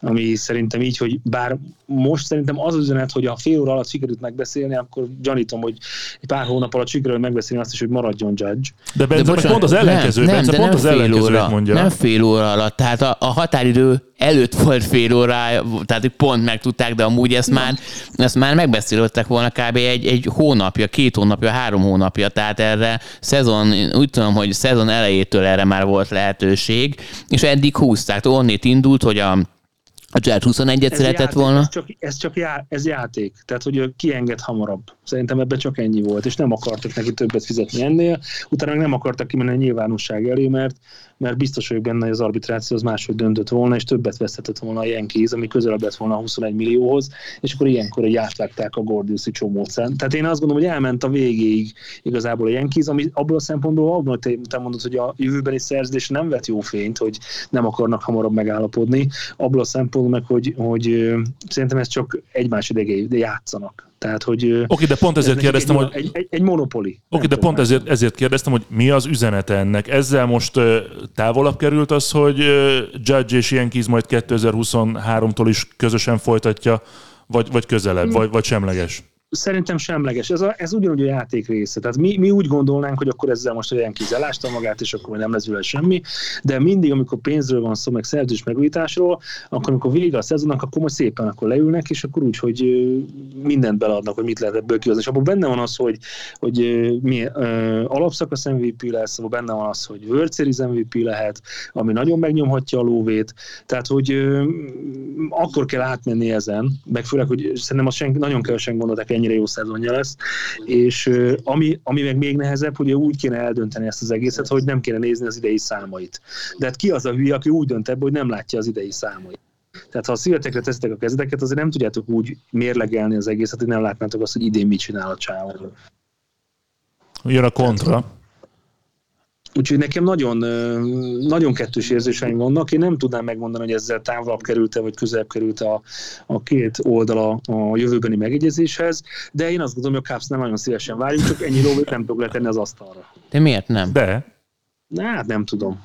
ami szerintem így, hogy bár most szerintem az üzenet, hogy a fél óra alatt sikerült megbeszélni, akkor gyanítom, hogy egy pár hónap alatt sikerül megbeszélni azt is, hogy maradjon Judge. De Bence de pont az ellenkező, nem, Bence pont az ellenkező mondja. Nem fél óra alatt, tehát a, a határidő előtt volt fél óra, tehát pont megtudták, de amúgy ezt már, ezt már megbeszélődtek volna kb. Egy, egy hónapja, két hónapja, három hónapja, tehát erre szezon, úgy tudom, hogy szezon elejétől erre már volt lehetőség, és eddig húzták. Onnét indult, hogy a a Jet 21-et ez szeretett játék, volna. Ez, csak, ez csak já, ez játék, tehát hogy ő kienged hamarabb. Szerintem ebben csak ennyi volt, és nem akartak neki többet fizetni ennél. Utána meg nem akartak kimenni a nyilvánosság elé, mert mert biztos vagyok benne, hogy az arbitráció az máshogy döntött volna, és többet vesztetett volna a Yankees, ami közelebb lett volna a 21 millióhoz, és akkor ilyenkor egy átvágták a Gordiuszi csomócán. Tehát én azt gondolom, hogy elment a végéig igazából a Yankees, ami abból a szempontból, abban, hogy te, te mondod, hogy a jövőbeni szerződés nem vett jó fényt, hogy nem akarnak hamarabb megállapodni, abból a szempontból meg, hogy, hogy szerintem ez csak egymás idegé játszanak. Tehát, hogy... Oké, okay, de pont ezért kérdeztem, egy, hogy... Egy, egy, egy monopoli. Oké, okay, de pont ezért, ezért kérdeztem, hogy mi az üzenete ennek. Ezzel most távolabb került az, hogy Judge és Yankees majd 2023-tól is közösen folytatja, vagy, vagy közelebb, hmm. vagy, vagy semleges? Szerintem semleges. Ez, a, ez ugyanúgy a játék része. Tehát mi, mi úgy gondolnánk, hogy akkor ezzel most olyan kizelásta magát, és akkor nem lesz vele semmi, de mindig, amikor pénzről van szó, meg szerződés megújításról, akkor amikor vége a szezonnak, akkor most szépen akkor leülnek, és akkor úgy, hogy mindent beleadnak, hogy mit lehet ebből kihozni. És abban benne van az, hogy, hogy mi alapszakasz MVP lesz, abban benne van az, hogy World Series MVP lehet, ami nagyon megnyomhatja a lóvét. Tehát, hogy akkor kell átmenni ezen, meg főleg, hogy szerintem azt senki, nagyon kevesen gondolták ennyire jó szezonja lesz, és ami, ami meg még nehezebb, hogy úgy kéne eldönteni ezt az egészet, hogy nem kéne nézni az idei számait. De hát ki az a hülye, aki úgy dönt ebbe, hogy nem látja az idei számait. Tehát ha a szívetekre tesztek a kezdeteket, azért nem tudjátok úgy mérlegelni az egészet, hogy nem látnátok azt, hogy idén mit csinál a csávó. Jön a kontra. Úgyhogy nekem nagyon, nagyon kettős érzéseim vannak. Én nem tudnám megmondani, hogy ezzel távolabb került-e, vagy közelebb került a, a két oldala a jövőbeni megegyezéshez, de én azt gondolom, hogy a Cubs nem nagyon szívesen várjuk, csak ennyi lóvét nem tudok letenni az asztalra. De miért nem? De. Na, hát nem tudom.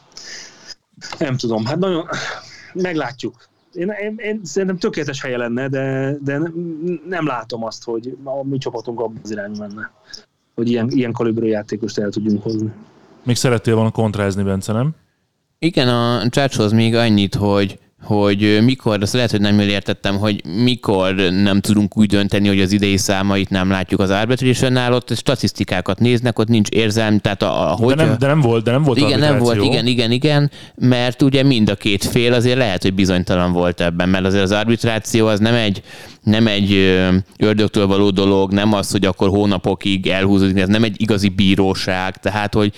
Nem tudom. Hát nagyon... Meglátjuk. Én, én, én szerintem tökéletes helye lenne, de, de nem, látom azt, hogy a mi csapatunk abban az irányban menne hogy ilyen, ilyen kalibrű játékost el tudjunk hozni. Még szerettél volna kontrázni, Bence, nem? Igen, a Csácshoz még annyit, hogy hogy mikor, azt lehet, hogy nem jól értettem, hogy mikor nem tudunk úgy dönteni, hogy az idei számait nem látjuk az arbitration ott statisztikákat néznek, ott nincs érzelm, tehát a, a hogy... De nem, de nem volt, de nem volt Igen, nem volt, igen, igen, igen, mert ugye mind a két fél azért lehet, hogy bizonytalan volt ebben, mert azért az arbitráció az nem egy, nem egy ördögtől való dolog, nem az, hogy akkor hónapokig elhúzódik, ez nem egy igazi bíróság, tehát, hogy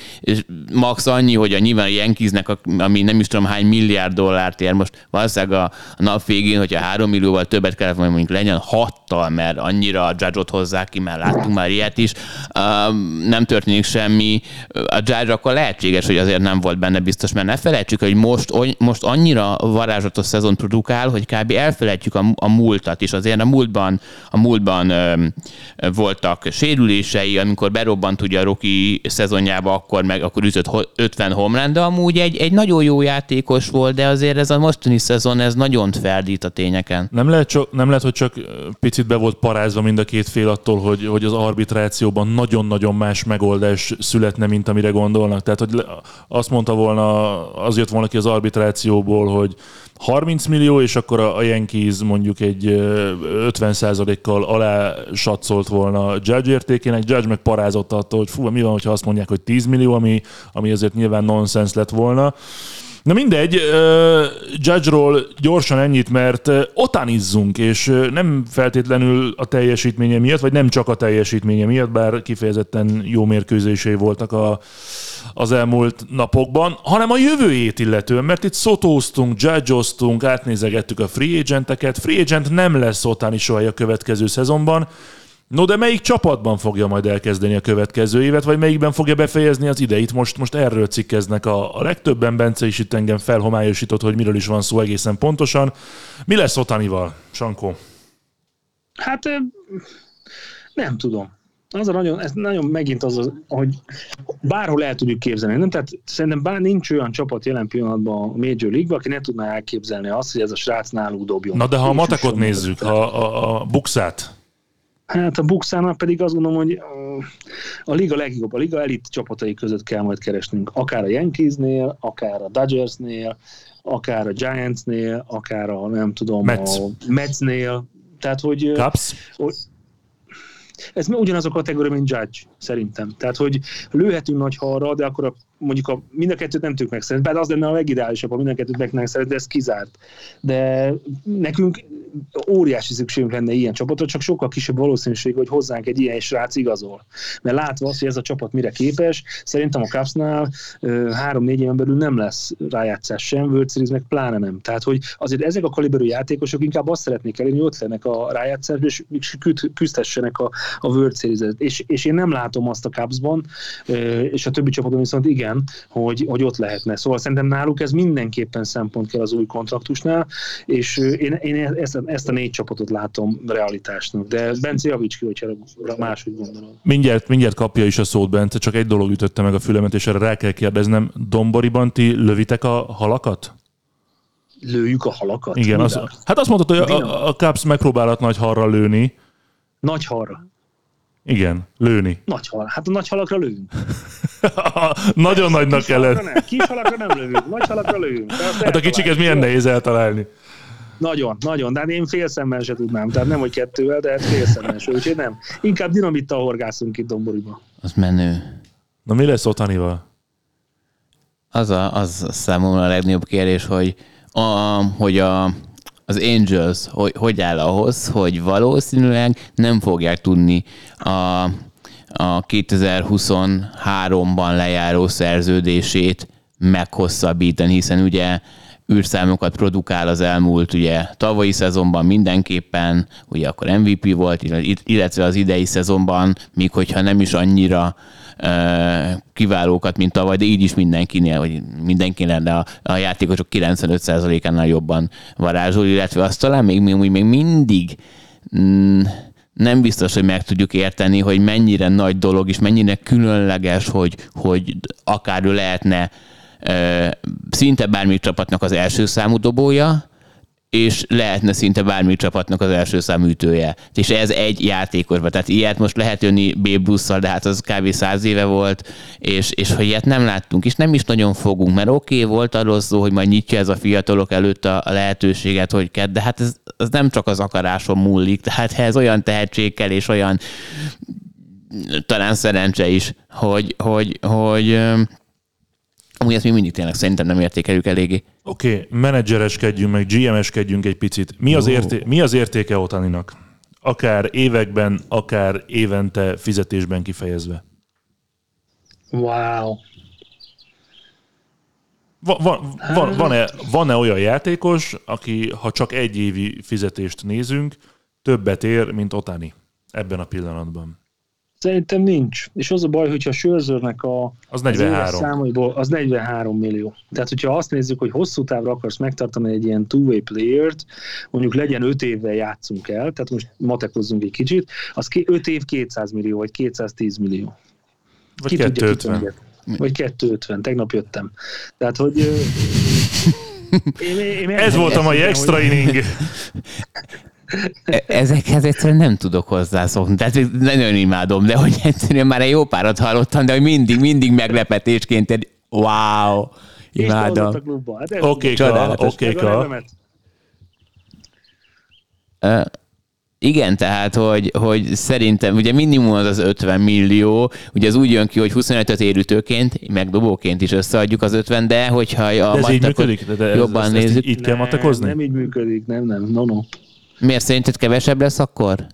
max annyi, hogy a nyilván a Yankeesnek, ami nem is tudom hány milliárd dollárt ér, most valószínűleg a, a nap végén, hogyha három millióval többet kellett volna mondjuk legyen, hattal, mert annyira a judge hozzák ki, mert láttunk már ilyet is, um, nem történik semmi. A judge akkor lehetséges, hogy azért nem volt benne biztos, mert ne felejtsük, hogy most, most annyira varázslatos szezon produkál, hogy kb. elfelejtjük a, a múltat is. Azért a múltban, a múltban um, voltak sérülései, amikor berobbant ugye a Roki szezonjába, akkor meg akkor ütött 50 homrán, de amúgy egy, egy nagyon jó játékos volt, de azért ez a mostani szezon, ez nagyon ferdít a tényeken. Nem lehet, csak, nem lehet, hogy csak picit be volt parázva mind a két fél attól, hogy, hogy az arbitrációban nagyon-nagyon más megoldás születne, mint amire gondolnak. Tehát, hogy azt mondta volna, az jött volna ki az arbitrációból, hogy 30 millió, és akkor a Yankees mondjuk egy 50%-kal alá satszolt volna Judge értékének, Judge meg parázott attól, hogy fú, mi van, ha azt mondják, hogy 10 millió, ami, ami azért nyilván nonsens lett volna. Na mindegy, uh, Judge-ról gyorsan ennyit, mert uh, otanizzunk, és uh, nem feltétlenül a teljesítménye miatt, vagy nem csak a teljesítménye miatt, bár kifejezetten jó mérkőzései voltak a, az elmúlt napokban, hanem a jövőjét illetően, mert itt szotóztunk, judge átnézegettük a free agenteket. Free agent nem lesz Otani soha a következő szezonban, No, de melyik csapatban fogja majd elkezdeni a következő évet, vagy melyikben fogja befejezni az ideit? Most, most erről cikkeznek a, a legtöbben. Bence is itt engem felhomályosított, hogy miről is van szó egészen pontosan. Mi lesz Otanival, Sankó? Hát nem tudom. Az a nagyon, ez nagyon megint az, hogy bárhol el tudjuk képzelni. Nem? Tehát szerintem bár nincs olyan csapat jelen pillanatban a Major League-ban, aki ne tudná elképzelni azt, hogy ez a srác náluk dobjon. Na de ha a matekot nézzük, a, a, a bukszát, Hát a Buxának pedig azt gondolom, hogy a liga legjobb, a liga elit csapatai között kell majd keresnünk. Akár a Yankeesnél, akár a Dodgersnél, akár a Giantsnél, akár a nem tudom, Mets. a Metsnél. Tehát, hogy, Cubs? hogy ez ugyanaz a kategória, mint Judge, szerintem. Tehát, hogy lőhetünk nagy halra, de akkor a mondjuk a, mind a kettőt nem tudjuk megszerezni. Bár az lenne a legideálisabb, ha mind a kettőt meg megszerezni, de ez kizárt. De nekünk óriási szükségünk lenne ilyen csapatra, csak sokkal kisebb valószínűség, hogy hozzánk egy ilyen srác igazol. Mert látva azt, hogy ez a csapat mire képes, szerintem a Cubsnál három-négy éven belül nem lesz rájátszás sem, World Series meg pláne nem. Tehát, hogy azért ezek a kaliberű játékosok inkább azt szeretnék elérni, hogy ott lennek a rájátszásban, és küzdhessenek a, a World Series-et. És, és én nem látom azt a Cubsban, és a többi csapaton viszont igen, hogy, hogy ott lehetne. Szóval szerintem náluk ez mindenképpen szempont kell az új kontraktusnál, és én, én ezt, ezt a négy csapatot látom realitásnak. De Bence javíts ki, hogyha máshogy gondolod. Mindjárt, mindjárt kapja is a szót, Bence, csak egy dolog ütötte meg a fülemet, és erre rá kell kérdeznem. Domboriban ti lövitek a halakat? Lőjük a halakat? Igen, az, hát azt mondtad, hogy a, a Cubs megpróbálhat nagy harra lőni. Nagy harra? Igen, lőni. Nagy hal. Hát a nagy halakra lőünk. Nagyon nagynak kellett. Nem. Kis halakra nem lövünk, nagy halakra lövünk. Hát a kicsiket milyen nehéz eltalálni. Nagyon, nagyon, de hát én fél szemmel se tudnám, tehát nem, hogy kettővel, de hát fél szemmel se, úgyhogy nem. Inkább dinamittal horgászunk itt Domboriba. Az menő. Na mi lesz Otanival? Az, a, az számomra a legnagyobb kérdés, hogy a, hogy a, az Angels hogy, hogy áll ahhoz, hogy valószínűleg nem fogják tudni a, a 2023-ban lejáró szerződését meghosszabbítani, hiszen ugye űrszámokat produkál az elmúlt ugye tavalyi szezonban mindenképpen, ugye akkor MVP volt, illetve az idei szezonban, míg hogyha nem is annyira kiválókat, mint tavaly, de így is mindenkinél, vagy mindenkinél, de a, a játékosok 95%-ánál jobban varázsol, illetve azt talán még, még, még mindig mm, nem biztos, hogy meg tudjuk érteni, hogy mennyire nagy dolog, és mennyire különleges, hogy, hogy akár ő lehetne szinte bármilyen csapatnak az első számú dobója, és lehetne szinte bármi csapatnak az első számú ütője. És ez egy játékosban. Tehát ilyet most lehet jönni B busszal, de hát az kb. száz éve volt, és, és hogy ilyet nem láttunk, és nem is nagyon fogunk, mert oké, okay, volt arról szó, hogy majd nyitja ez a fiatalok előtt a, a lehetőséget, hogy kell, de hát ez, ez nem csak az akaráson múlik, tehát ez olyan tehetség kell, és olyan talán szerencse is, hogy, hogy, hogy Amúgy ezt mi mindig tényleg szerintem nem értékeljük eléggé. Oké, okay, menedzsereskedjünk, meg GM-eskedjünk egy picit. Mi az, érté- mi az értéke Otaninak? Akár években, akár évente fizetésben kifejezve. Wow. Va, va, va, van-e, van-e olyan játékos, aki, ha csak egy évi fizetést nézünk, többet ér, mint Otani ebben a pillanatban? Szerintem nincs. És az a baj, hogyha a Sörzörnek a az 43. számaiból, az 43 millió. Tehát, hogyha azt nézzük, hogy hosszú távra akarsz megtartani egy ilyen two-way player-t, mondjuk legyen 5 évvel játszunk el, tehát most matekozzunk egy kicsit, az 5 év 200 millió, vagy 210 millió. Vagy Ki 250. Tudja, vagy 250, tegnap jöttem. Tehát, hogy... én, én, én Ez volt a mai extra inning. E, ezekhez egyszerűen nem tudok hozzászokni. Tehát nagyon imádom, de hogy egyszerűen már egy jó párat hallottam, de hogy mindig, mindig meglepetésként egy wow, imádom. Hát oké, oké, igen, tehát, hogy, hogy szerintem ugye minimum az az 50 millió, ugye ez úgy jön ki, hogy 25-öt érütőként, meg dobóként is összeadjuk az 50, de hogyha a de ez így működik? De, de jobban ez, nézzük. Így kell matekozni? Nem így működik, nem, nem, no, no. Miért szerinted kevesebb lesz akkor?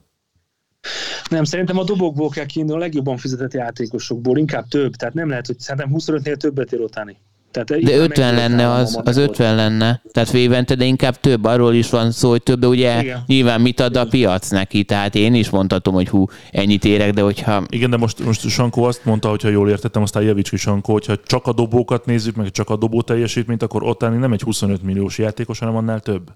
Nem, szerintem a dobokból kell kiindulni a legjobban fizetett játékosokból, inkább több. Tehát nem lehet, hogy szerintem 25-nél többet ér otáni. Tehát de 50 lenne az, az 50 lenne. Tehát évente, de inkább több, arról is van szó, hogy több, de ugye Igen. nyilván mit ad a piac neki, tehát én is mondhatom, hogy hú, ennyit érek, de hogyha... Igen, de most, most Sankó azt mondta, hogyha jól értettem, aztán Javics ki Sankó, hogyha csak a dobókat nézzük, meg csak a dobó teljesítményt, akkor Otáni nem egy 25 milliós játékos, hanem annál több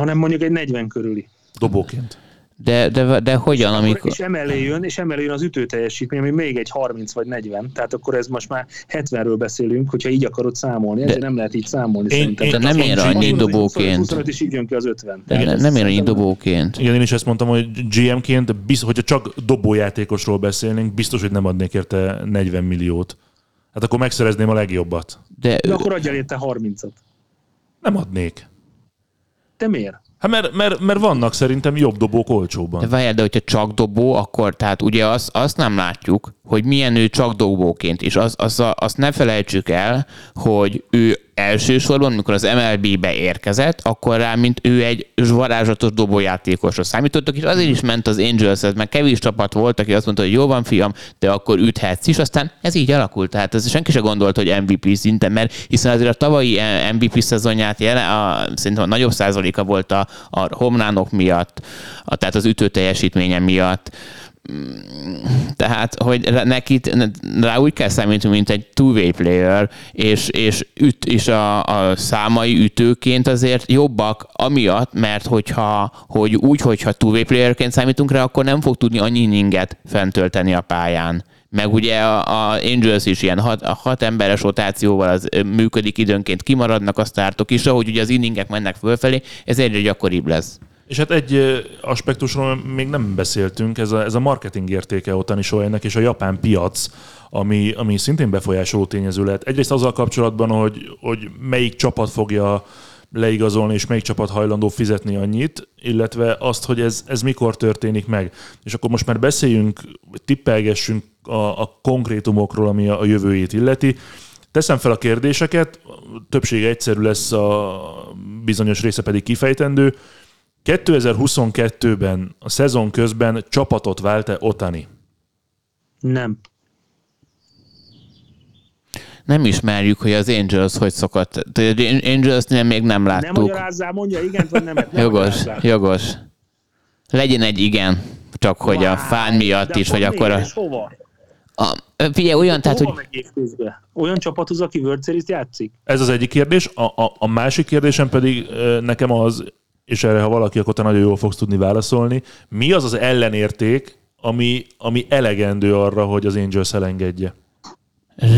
hanem mondjuk egy 40 körüli. Dobóként. De, de, de hogyan, amikor... És emellé jön, és emellé jön az ütő teljesítmény, ami még egy 30 vagy 40, tehát akkor ez most már 70-ről beszélünk, hogyha így akarod számolni, ezért nem lehet így számolni én, szerintem. Én, de nem ér annyi dobóként. 25 is így jön ki az 50. De nem, nem ér annyi dobóként. Igen, én is ezt mondtam, hogy GM-ként, biztos, hogyha csak dobójátékosról beszélnénk, biztos, hogy nem adnék érte 40 milliót. Hát akkor megszerezném a legjobbat. De, de akkor adjál érte 30-at. Nem adnék. Te miért? Hát mert, mert, mert vannak szerintem jobb dobók olcsóban. De várjál, de hogyha csak dobó, akkor tehát ugye azt, azt nem látjuk, hogy milyen ő csak dobóként. És azt, azt, azt ne felejtsük el, hogy ő elsősorban, amikor az MLB-be érkezett, akkor rá, mint ő egy varázslatos dobójátékosra számítottak, és azért is ment az angels mert kevés csapat volt, aki azt mondta, hogy jó van, fiam, de akkor üthetsz is, aztán ez így alakult. Tehát ez senki se gondolt, hogy MVP szinten, mert hiszen azért a tavalyi MVP szezonját jelen, a, szerintem a nagyobb százaléka volt a, a homlánok miatt, a, tehát az ütő teljesítménye miatt tehát, hogy neki rá úgy kell számítani, mint egy two-way player, és, és, üt, és a, a számai ütőként azért jobbak, amiatt, mert hogyha, hogy úgy, hogyha two-way playerként számítunk rá, akkor nem fog tudni annyi inninget fentölteni a pályán. Meg ugye a, a Angels is ilyen hat, a hat emberes rotációval az működik időnként, kimaradnak a startok is, ahogy ugye az inningek mennek fölfelé, ez egyre gyakoribb lesz. És hát egy aspektusról még nem beszéltünk, ez a, ez a marketing értéke Otani Shoheinek és a japán piac, ami, ami szintén befolyásoló tényező lehet. Egyrészt azzal kapcsolatban, hogy, hogy melyik csapat fogja leigazolni, és melyik csapat hajlandó fizetni annyit, illetve azt, hogy ez, ez mikor történik meg. És akkor most már beszéljünk, tippelgessünk a, a konkrétumokról, ami a, a jövőjét illeti. Teszem fel a kérdéseket, többsége egyszerű lesz, a bizonyos része pedig kifejtendő. 2022-ben a szezon közben csapatot vált-e Otani? Nem. Nem ismerjük, hogy az Angels hogy szokott. angels nem még nem láttuk. Nem magyarázzál, mondja igen vagy nemet. Nem jogos, jogos. Legyen egy igen, csak hogy a fán miatt is, hogy akkor a... hova? A, figyelj, olyan, tehát, hogy... Olyan csapathoz, aki World Series játszik? Ez az egyik kérdés. A, a, a másik kérdésem pedig nekem az, és erre ha valaki, akkor te nagyon jól fogsz tudni válaszolni. Mi az az ellenérték, ami, ami elegendő arra, hogy az Angels elengedje?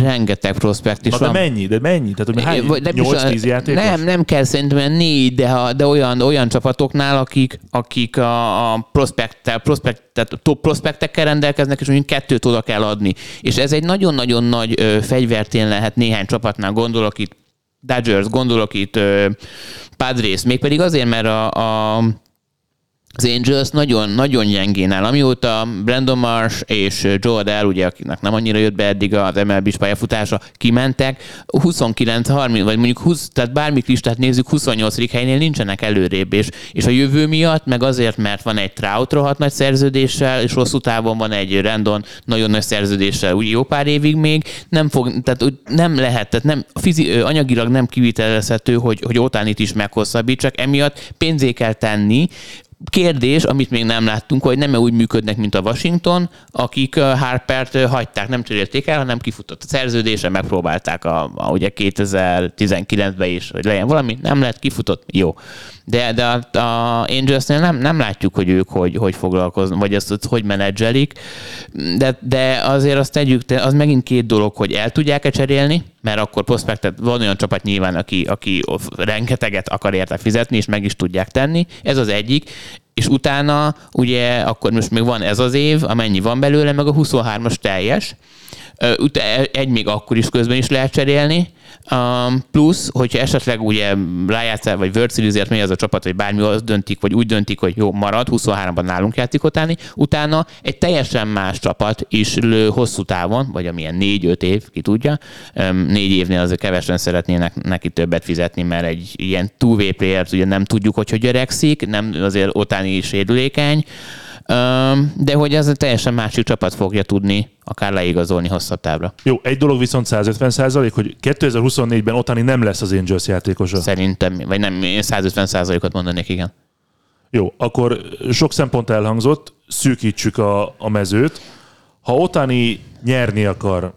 Rengeteg prospekt is Na, van. de mennyi? De mennyi? Tehát, hogy hány? Is 8-10 a- játékos? Nem, nem kell szerintem négy, de, ha, de olyan, olyan csapatoknál, akik, akik a, a prospekttel, prospekt, tehát top prospektekkel rendelkeznek, és mondjuk kettőt oda kell adni. És ez egy nagyon-nagyon nagy ö, fegyvertén lehet néhány csapatnál, gondolok itt Dodgers, gondolok itt Padres, mégpedig azért, mert a, a az Angels nagyon, nagyon gyengén áll. Amióta Brandon Marsh és Joe Adele, ugye, akinek nem annyira jött be eddig az MLB-s pályafutása, kimentek, 29-30, vagy mondjuk 20, tehát bármik listát nézzük, 28. helynél nincsenek előrébb, és, és a jövő miatt, meg azért, mert van egy Trout rohadt nagy szerződéssel, és hosszú távon van egy Rendon nagyon nagy szerződéssel, úgy jó pár évig még, nem fog, tehát úgy nem lehet, tehát nem, fizi, anyagilag nem kivitelezhető, hogy, hogy Otánit is meghosszabbítsak, emiatt pénzé kell tenni, Kérdés, amit még nem láttunk, hogy nem úgy működnek, mint a Washington, akik Harpert hagyták, nem cserélték el, hanem kifutott a szerződése, megpróbálták a, a ugye 2019-ben is, hogy legyen valami, nem lett, kifutott, jó. De, de a, a Angelsnél nem, nem látjuk, hogy ők hogy, hogy foglalkoznak, vagy ezt, ezt hogy menedzselik, de, de azért azt tegyük, az megint két dolog, hogy el tudják-e cserélni, mert akkor prospektet, van olyan csapat nyilván, aki, aki rengeteget akar érte fizetni, és meg is tudják tenni, ez az egyik, és utána ugye akkor most még van ez az év, amennyi van belőle, meg a 23-as teljes, egy még akkor is közben is lehet cserélni, Um, plusz, hogyha esetleg ugye rájátszál, vagy World Series-ért megy az a csapat, vagy bármi, az döntik, vagy úgy döntik, hogy jó, marad, 23-ban nálunk játszik utáni, utána egy teljesen más csapat is lő hosszú távon, vagy amilyen 4-5 év, ki tudja, négy évnél azért kevesen szeretnének neki többet fizetni, mert egy ilyen two-way player ugye nem tudjuk, hogy hogy öregszik, nem azért otáni sérülékeny, de hogy ez teljesen másik csapat fogja tudni akár leigazolni hosszabb távra. Jó, egy dolog viszont 150 százalék, hogy 2024-ben Otani nem lesz az Angels játékosa. Szerintem, vagy nem, én 150 százalékot mondanék, igen. Jó, akkor sok szempont elhangzott, szűkítsük a, a mezőt. Ha Otani nyerni akar,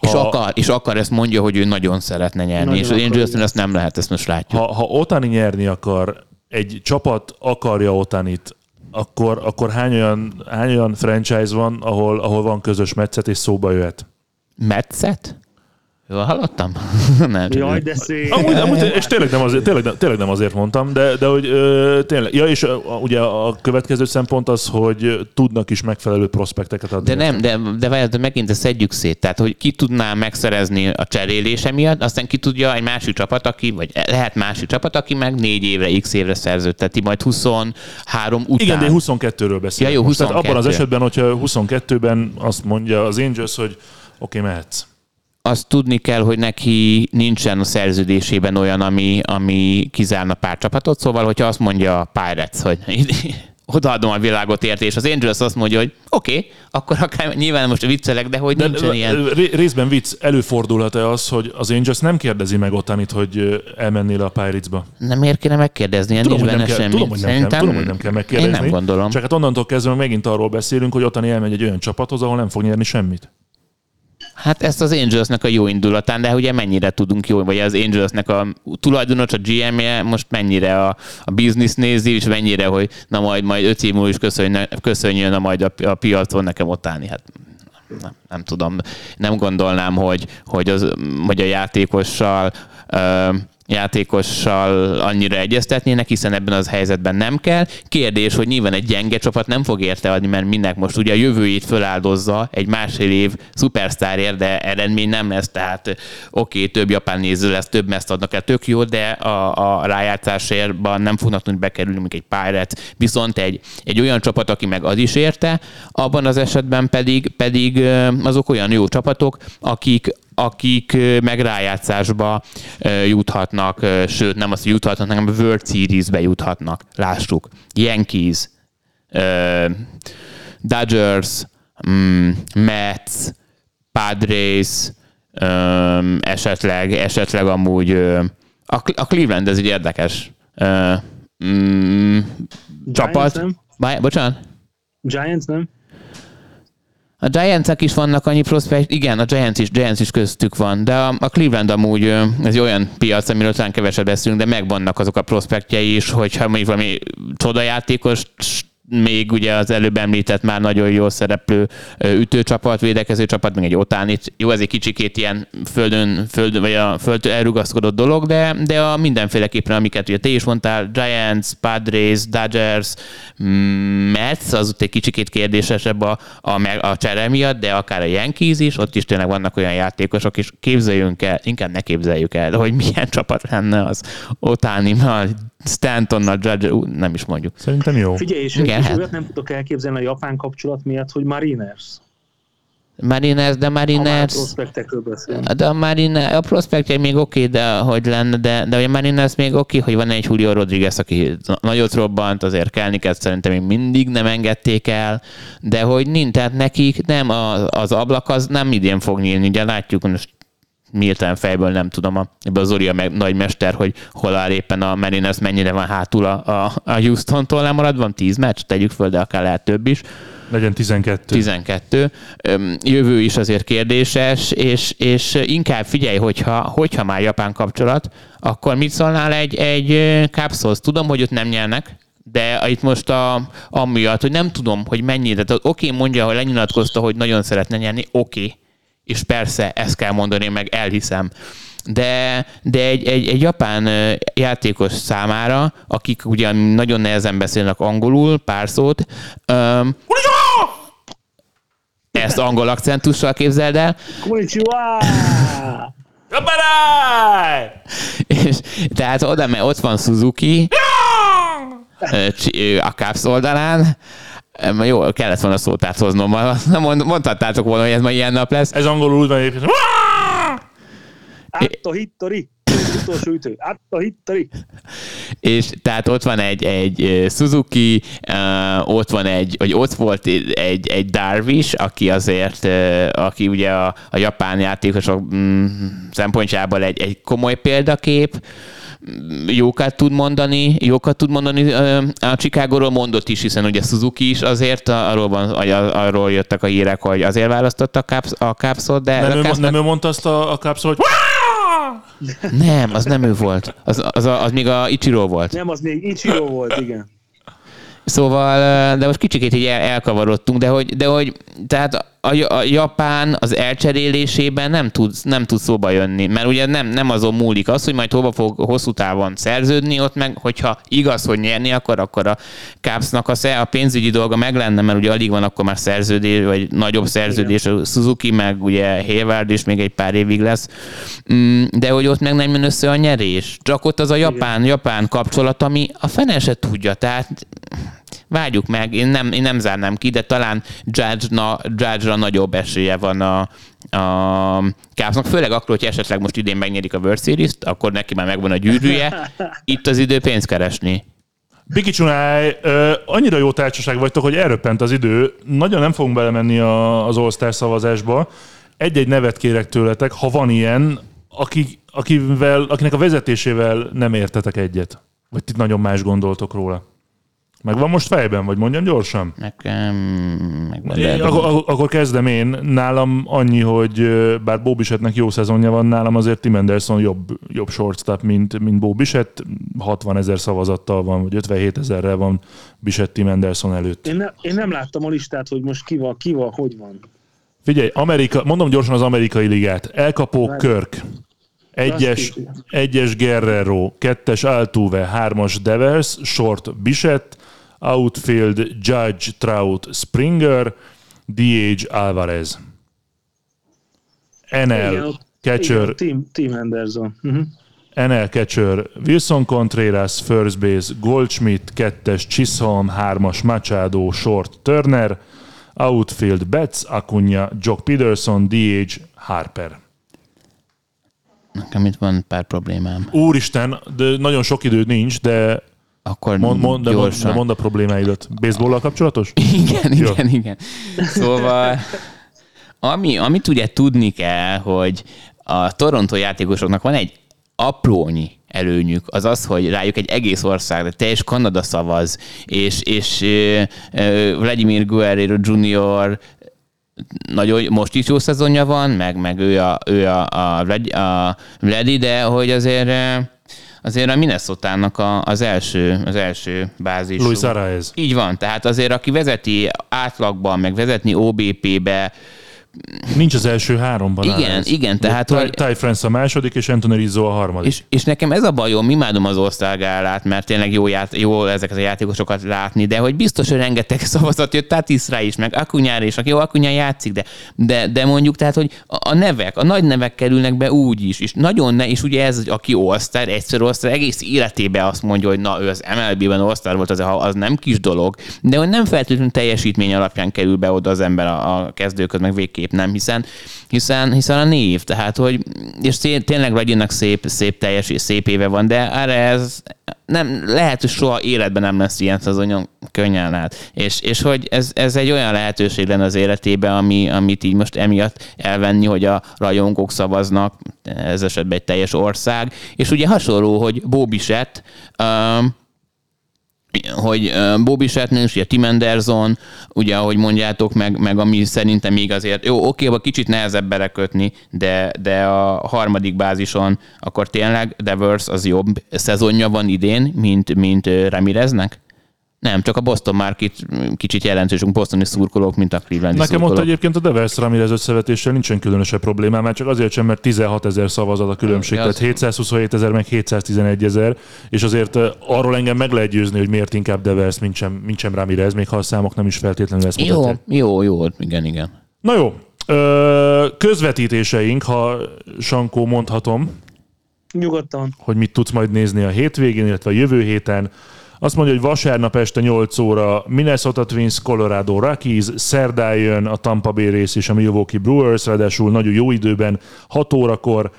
És, Ha- akar, és akar, ezt mondja, hogy ő nagyon szeretne nyerni, Nagyon és az Angelsnél ezt nem lehet, ezt most látjuk. ha, ha Otani nyerni akar, egy csapat akarja Otanit, akkor, akkor hány, olyan, hány olyan franchise van, ahol, ahol van közös metszet és szóba jöhet? Metszet? Jól hallottam? nem, csak Jaj, de szép. Amúgy, amúgy, és tényleg nem, azért, tényleg, nem, tényleg nem azért mondtam, de, de hogy ö, tényleg. Ja, és ö, ugye a következő szempont az, hogy tudnak is megfelelő prospekteket adni. De nem, de, de várjál, de megint ezt szedjük szét. Tehát, hogy ki tudná megszerezni a cserélése miatt, aztán ki tudja egy másik csapat, aki, vagy lehet másik csapat, aki meg négy évre, x évre szerződteti, majd 23 után. Igen, de én 22-ről beszélek. Ja, jó, most. Tehát 22. abban az esetben, hogyha 22-ben azt mondja az Angels, hogy oké, okay, mehetsz. Azt tudni kell, hogy neki nincsen a szerződésében olyan, ami, ami kizárna pár csapatot, szóval, hogyha azt mondja a Pirates, hogy odaadom a világot érte, és az Angels azt mondja, hogy oké, okay, akkor akár nyilván most viccelek, de hogy De nincsen ilyen. ré- részben vicc, előfordulhat-e az, hogy az Angels nem kérdezi meg Otanit, hogy elmennél a Pirates-ba? Nem miért kéne megkérdezni, ilyen Tudom, nincs benne kell, semmi. tudom, hogy nem kell, tudom, hogy nem kell megkérdezni. Én nem gondolom. Csak hát onnantól kezdve megint arról beszélünk, hogy Otani elmegy egy olyan csapathoz, ahol nem fog nyerni semmit. Hát ezt az Angelsnek a jó indulatán, de ugye mennyire tudunk jó, vagy az Angelsnek a tulajdonos, a GM-je most mennyire a, a business nézi, és mennyire, hogy na majd, majd öt év múlva is köszönjön, köszönjön a majd a, a piacon nekem ott állni. Hát nem, nem tudom, nem gondolnám, hogy, hogy, az, hogy a játékossal ö, játékossal annyira egyeztetnének, hiszen ebben az helyzetben nem kell. Kérdés, hogy nyilván egy gyenge csapat nem fog érte adni, mert mindenek most ugye a jövőjét föláldozza egy másfél év szupersztárért, de eredmény nem lesz, tehát oké, okay, több japán néző lesz, több meszt adnak el, tök jó, de a, a rájátszásérban nem fognak tudni bekerülni, mint egy Pirates, viszont egy, egy olyan csapat, aki meg az is érte, abban az esetben pedig, pedig azok olyan jó csapatok, akik, akik meg rájátszásba juthatnak, sőt nem azt, hogy juthatnak, hanem a World Series-be juthatnak. Lássuk. Yankees, Dodgers, mm, Mets, Padres, esetleg, esetleg amúgy a, Cleveland ez egy érdekes mm, csapat. nem? Bá- Bocsánat? Giants, nem? A giants is vannak annyi prospekt, igen, a Giants is, Giants is köztük van, de a, a Cleveland amúgy ez egy olyan piac, amiről talán keveset beszélünk, de megvannak azok a prospektjei is, hogyha mondjuk valami csodajátékos még ugye az előbb említett már nagyon jól szereplő ütőcsapat, védekező csapat, meg egy otánit. Jó, ez egy kicsikét ilyen földön, földön vagy a földön elrugaszkodott dolog, de, de a mindenféleképpen, amiket ugye te is mondtál, Giants, Padres, Dodgers, Mets, az ott egy kicsikét kérdésesebb a, a, a csere miatt, de akár a Yankees is, ott is tényleg vannak olyan játékosok, és képzeljünk el, inkább ne képzeljük el, hogy milyen csapat lenne az Otáni, Stantonnal, Judge, ú, nem is mondjuk. Szerintem jó. Figyelj, és, Igen, és hát. olyat nem tudok elképzelni a japán kapcsolat miatt, hogy Mariners. Mariners, de Mariners... A De a Mariners, a prospektje még oké, okay, de hogy lenne, de, de a Mariners még oké, okay, hogy van egy Julio Rodriguez, aki nagyot robbant, azért Kelniket szerintem még mindig nem engedték el, de hogy nincs, tehát nekik nem, az, az ablak az nem idén fog nyílni, ugye látjuk, most Milten fejből nem tudom, a, ebbe az Ori a meg, nagy mester, hogy hol áll éppen a Mariners, mennyire van hátul a, a, a Houston-tól lemarad, van 10 meccs, tegyük föl, de akár lehet több is. Legyen 12. 12. Jövő is azért kérdéses, és, és inkább figyelj, hogyha, hogyha már japán kapcsolat, akkor mit szólnál egy, egy Capshoz? Tudom, hogy ott nem nyernek, de itt most a, amiatt, hogy nem tudom, hogy mennyire, tehát oké, okay, mondja, hogy lenyilatkozta, hogy nagyon szeretne nyerni, oké, okay és persze ezt kell mondani, meg elhiszem. De, de egy, egy, egy japán játékos számára, akik ugye nagyon nehezen beszélnek angolul, pár szót, um, ezt angol akcentussal képzeld el. és tehát oda, mert ott van Suzuki, a Caps oldalán, jó, kellett volna szót áthoznom, mond, mondhattátok volna, hogy ez ma ilyen nap lesz. Ez angolul úgy van egyébként. Atto hittori. Utolsó ütő. Atto hittori. És tehát ott van egy, egy Suzuki, ott van egy, vagy ott volt egy, egy Darvish, aki azért, aki ugye a, a japán játékosok mm, szempontjából egy, egy komoly példakép, jókat tud mondani, jókat tud mondani a Chicago-ról mondott is, hiszen ugye Suzuki is azért, arról, van, arról jöttek a hírek, hogy azért választotta a, Caps, a Capsot, de... Nem, a ő, Capsnak... nem ő mondta azt a, a Capsot, hogy nem, az nem ő volt. Az, az, az, az még a Ichiro volt. Nem, az még Ichiro volt, igen. Szóval, de most kicsikét így el, elkavarodtunk, de hogy, de hogy tehát a, a Japán az elcserélésében nem tud, nem tud szóba jönni, mert ugye nem, nem azon múlik az, hogy majd hova fog hosszú távon szerződni, ott meg, hogyha igaz, hogy nyerni akar, akkor a Capsnak a, a pénzügyi dolga meg lenne, mert ugye alig van akkor már szerződés, vagy nagyobb szerződés, a Suzuki, meg ugye Hayward is még egy pár évig lesz, mm, de hogy ott meg nem jön össze a nyerés. Csak ott az a japán-japán kapcsolat, ami a fene se tudja, tehát várjuk meg, én nem, én nem zárnám ki, de talán Judge-na, Judge-ra nagyobb esélye van a, a Cavsnak, főleg akkor, hogy esetleg most idén megnyerik a World Series-t, akkor neki már megvan a gyűrűje. Itt az idő pénzt keresni. Biki Csunály, annyira jó társaság vagytok, hogy elröppent az idő. Nagyon nem fogunk belemenni a, az All-Star szavazásba. Egy-egy nevet kérek tőletek, ha van ilyen, aki, akivel, akinek a vezetésével nem értetek egyet. Vagy itt nagyon más gondoltok róla. Meg van most fejben, vagy mondjam gyorsan? Nekem megvan. Én, akkor, akkor kezdem én. Nálam annyi, hogy bár Bóbisetnek jó szezonja van, nálam azért Tim Anderson jobb, jobb shortstop, mint, mint Bóbiset. 60 ezer szavazattal van, vagy 57 ezerrel van Biset Tim Anderson előtt. Én, ne, én nem láttam a listát, hogy most ki van, ki van, hogy van. Figyelj, Amerika, mondom gyorsan az amerikai ligát. Elkapó Várj. Körk, egyes, egyes Guerrero, kettes Altuve, hármas Devers, short Biset, outfield Judge, Trout, Springer, DH Alvarez. NL igen, catcher. Igen, Team, team Anderson. Uh-huh. NL catcher Wilson Contreras, first base Goldschmidt, kettes Chisholm, hármas Machado, short Turner, outfield Betts, Acuna, Jock Peterson, DH Harper. Nekem itt van pár problémám. Úristen, de nagyon sok időd nincs, de akkor mond, mond, de, mond, de mond a problémáidat. Baseball kapcsolatos? Igen, Jó. igen, igen. Szóval, ami, amit ugye tudni kell, hogy a Toronto játékosoknak van egy aprónyi előnyük, az az, hogy rájuk egy egész ország, de teljes Kanada szavaz, és, és Vladimir Guerrero Jr. nagyon, most is jó szezonja van, meg, meg ő a, ő a, a, a Vladi, de hogy azért azért a Minnesota-nak a, az első, az első bázis. Luis Arraez. Így van, tehát azért aki vezeti átlagban, meg vezetni OBP-be, Nincs az első háromban. Igen, Arraez. igen, tehát, Ty, hogy- Ty France a második, és Anthony Rizzo a harmadik. És, és nekem ez a bajom, imádom az osztágálát, mert tényleg jó, ját, jó ezeket a játékosokat látni, de hogy biztos, hogy rengeteg szavazat jött Tatisra is, meg Akunyára is, aki jó Akunyá játszik, de, de, de mondjuk, tehát, hogy a, a nevek, a nagy nevek kerülnek be úgy is, és nagyon ne, és ugye ez, aki All-Star, egyszer All-Star, egész életében azt mondja, hogy na, ő az MLB-ben All-Star volt, az, az nem kis dolog, de hogy nem feltétlenül teljesítmény alapján kerül be oda az ember a, a kezdőköz, meg végképp nem, hiszen, hiszen, hiszen a név, tehát, hogy, és té- tényleg Ragyinak szép, szép teljes, szép éve van, de erre ez nem, lehet, hogy soha életben nem lesz ilyen szezonja, könnyen lehet. És, és hogy ez, ez, egy olyan lehetőség lenne az életében, ami, amit így most emiatt elvenni, hogy a rajongók szavaznak, ez esetben egy teljes ország, és ugye hasonló, hogy Bobisett, um, hogy Bobby Shatner, ugye Tim Anderson, ugye ahogy mondjátok, meg, meg ami szerintem még azért, jó, oké, okay, kicsit nehezebb belekötni, de, de a harmadik bázison akkor tényleg Devers az jobb szezonja van idén, mint, mint Ramireznek? Nem, csak a Boston már kicsit, kicsit jelentősünk bostoni szurkolók, mint a Clevelandi Nekem szurkolók. ott egyébként a Devers Ramirez összevetéssel nincsen különösebb problémám, már csak azért sem, mert 16 ezer szavazat a különbség, tehát az- 727 ezer meg 711 ezer, és azért arról engem meg lehet győzni, hogy miért inkább Devers, mint sem, mint sem Ramirez, még ha a számok nem is feltétlenül ezt Jó, jó, jó, igen, igen. Na jó, ö, közvetítéseink, ha Sankó mondhatom, Nyugodtan. hogy mit tudsz majd nézni a hétvégén, illetve a jövő héten. Azt mondja, hogy vasárnap este 8 óra Minnesota Twins, Colorado Rockies, szerdán jön a Tampa Bay rész és a Milwaukee Brewers, ráadásul nagyon jó időben, 6 órakor,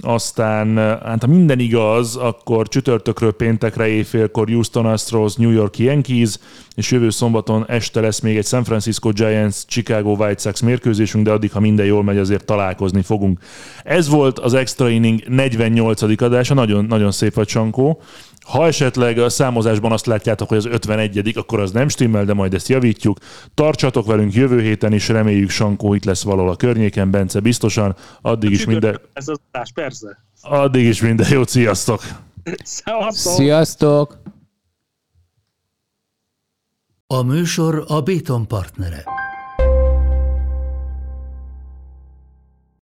aztán hát ha minden igaz, akkor csütörtökről péntekre éjfélkor Houston Astros, New York Yankees, és jövő szombaton este lesz még egy San Francisco Giants, Chicago White Sox mérkőzésünk, de addig, ha minden jól megy, azért találkozni fogunk. Ez volt az Extra Inning 48. adása, nagyon, nagyon szép vagy Sankó. Ha esetleg a számozásban azt látjátok, hogy az 51 akkor az nem stimmel, de majd ezt javítjuk. Tartsatok velünk jövő héten is, reméljük Sankó itt lesz valahol a környéken, Bence biztosan. Addig is minden, Ez az adás, persze. addig is minden jót, sziasztok! Szevasztok! Sziasztok! A műsor a Béton partnere.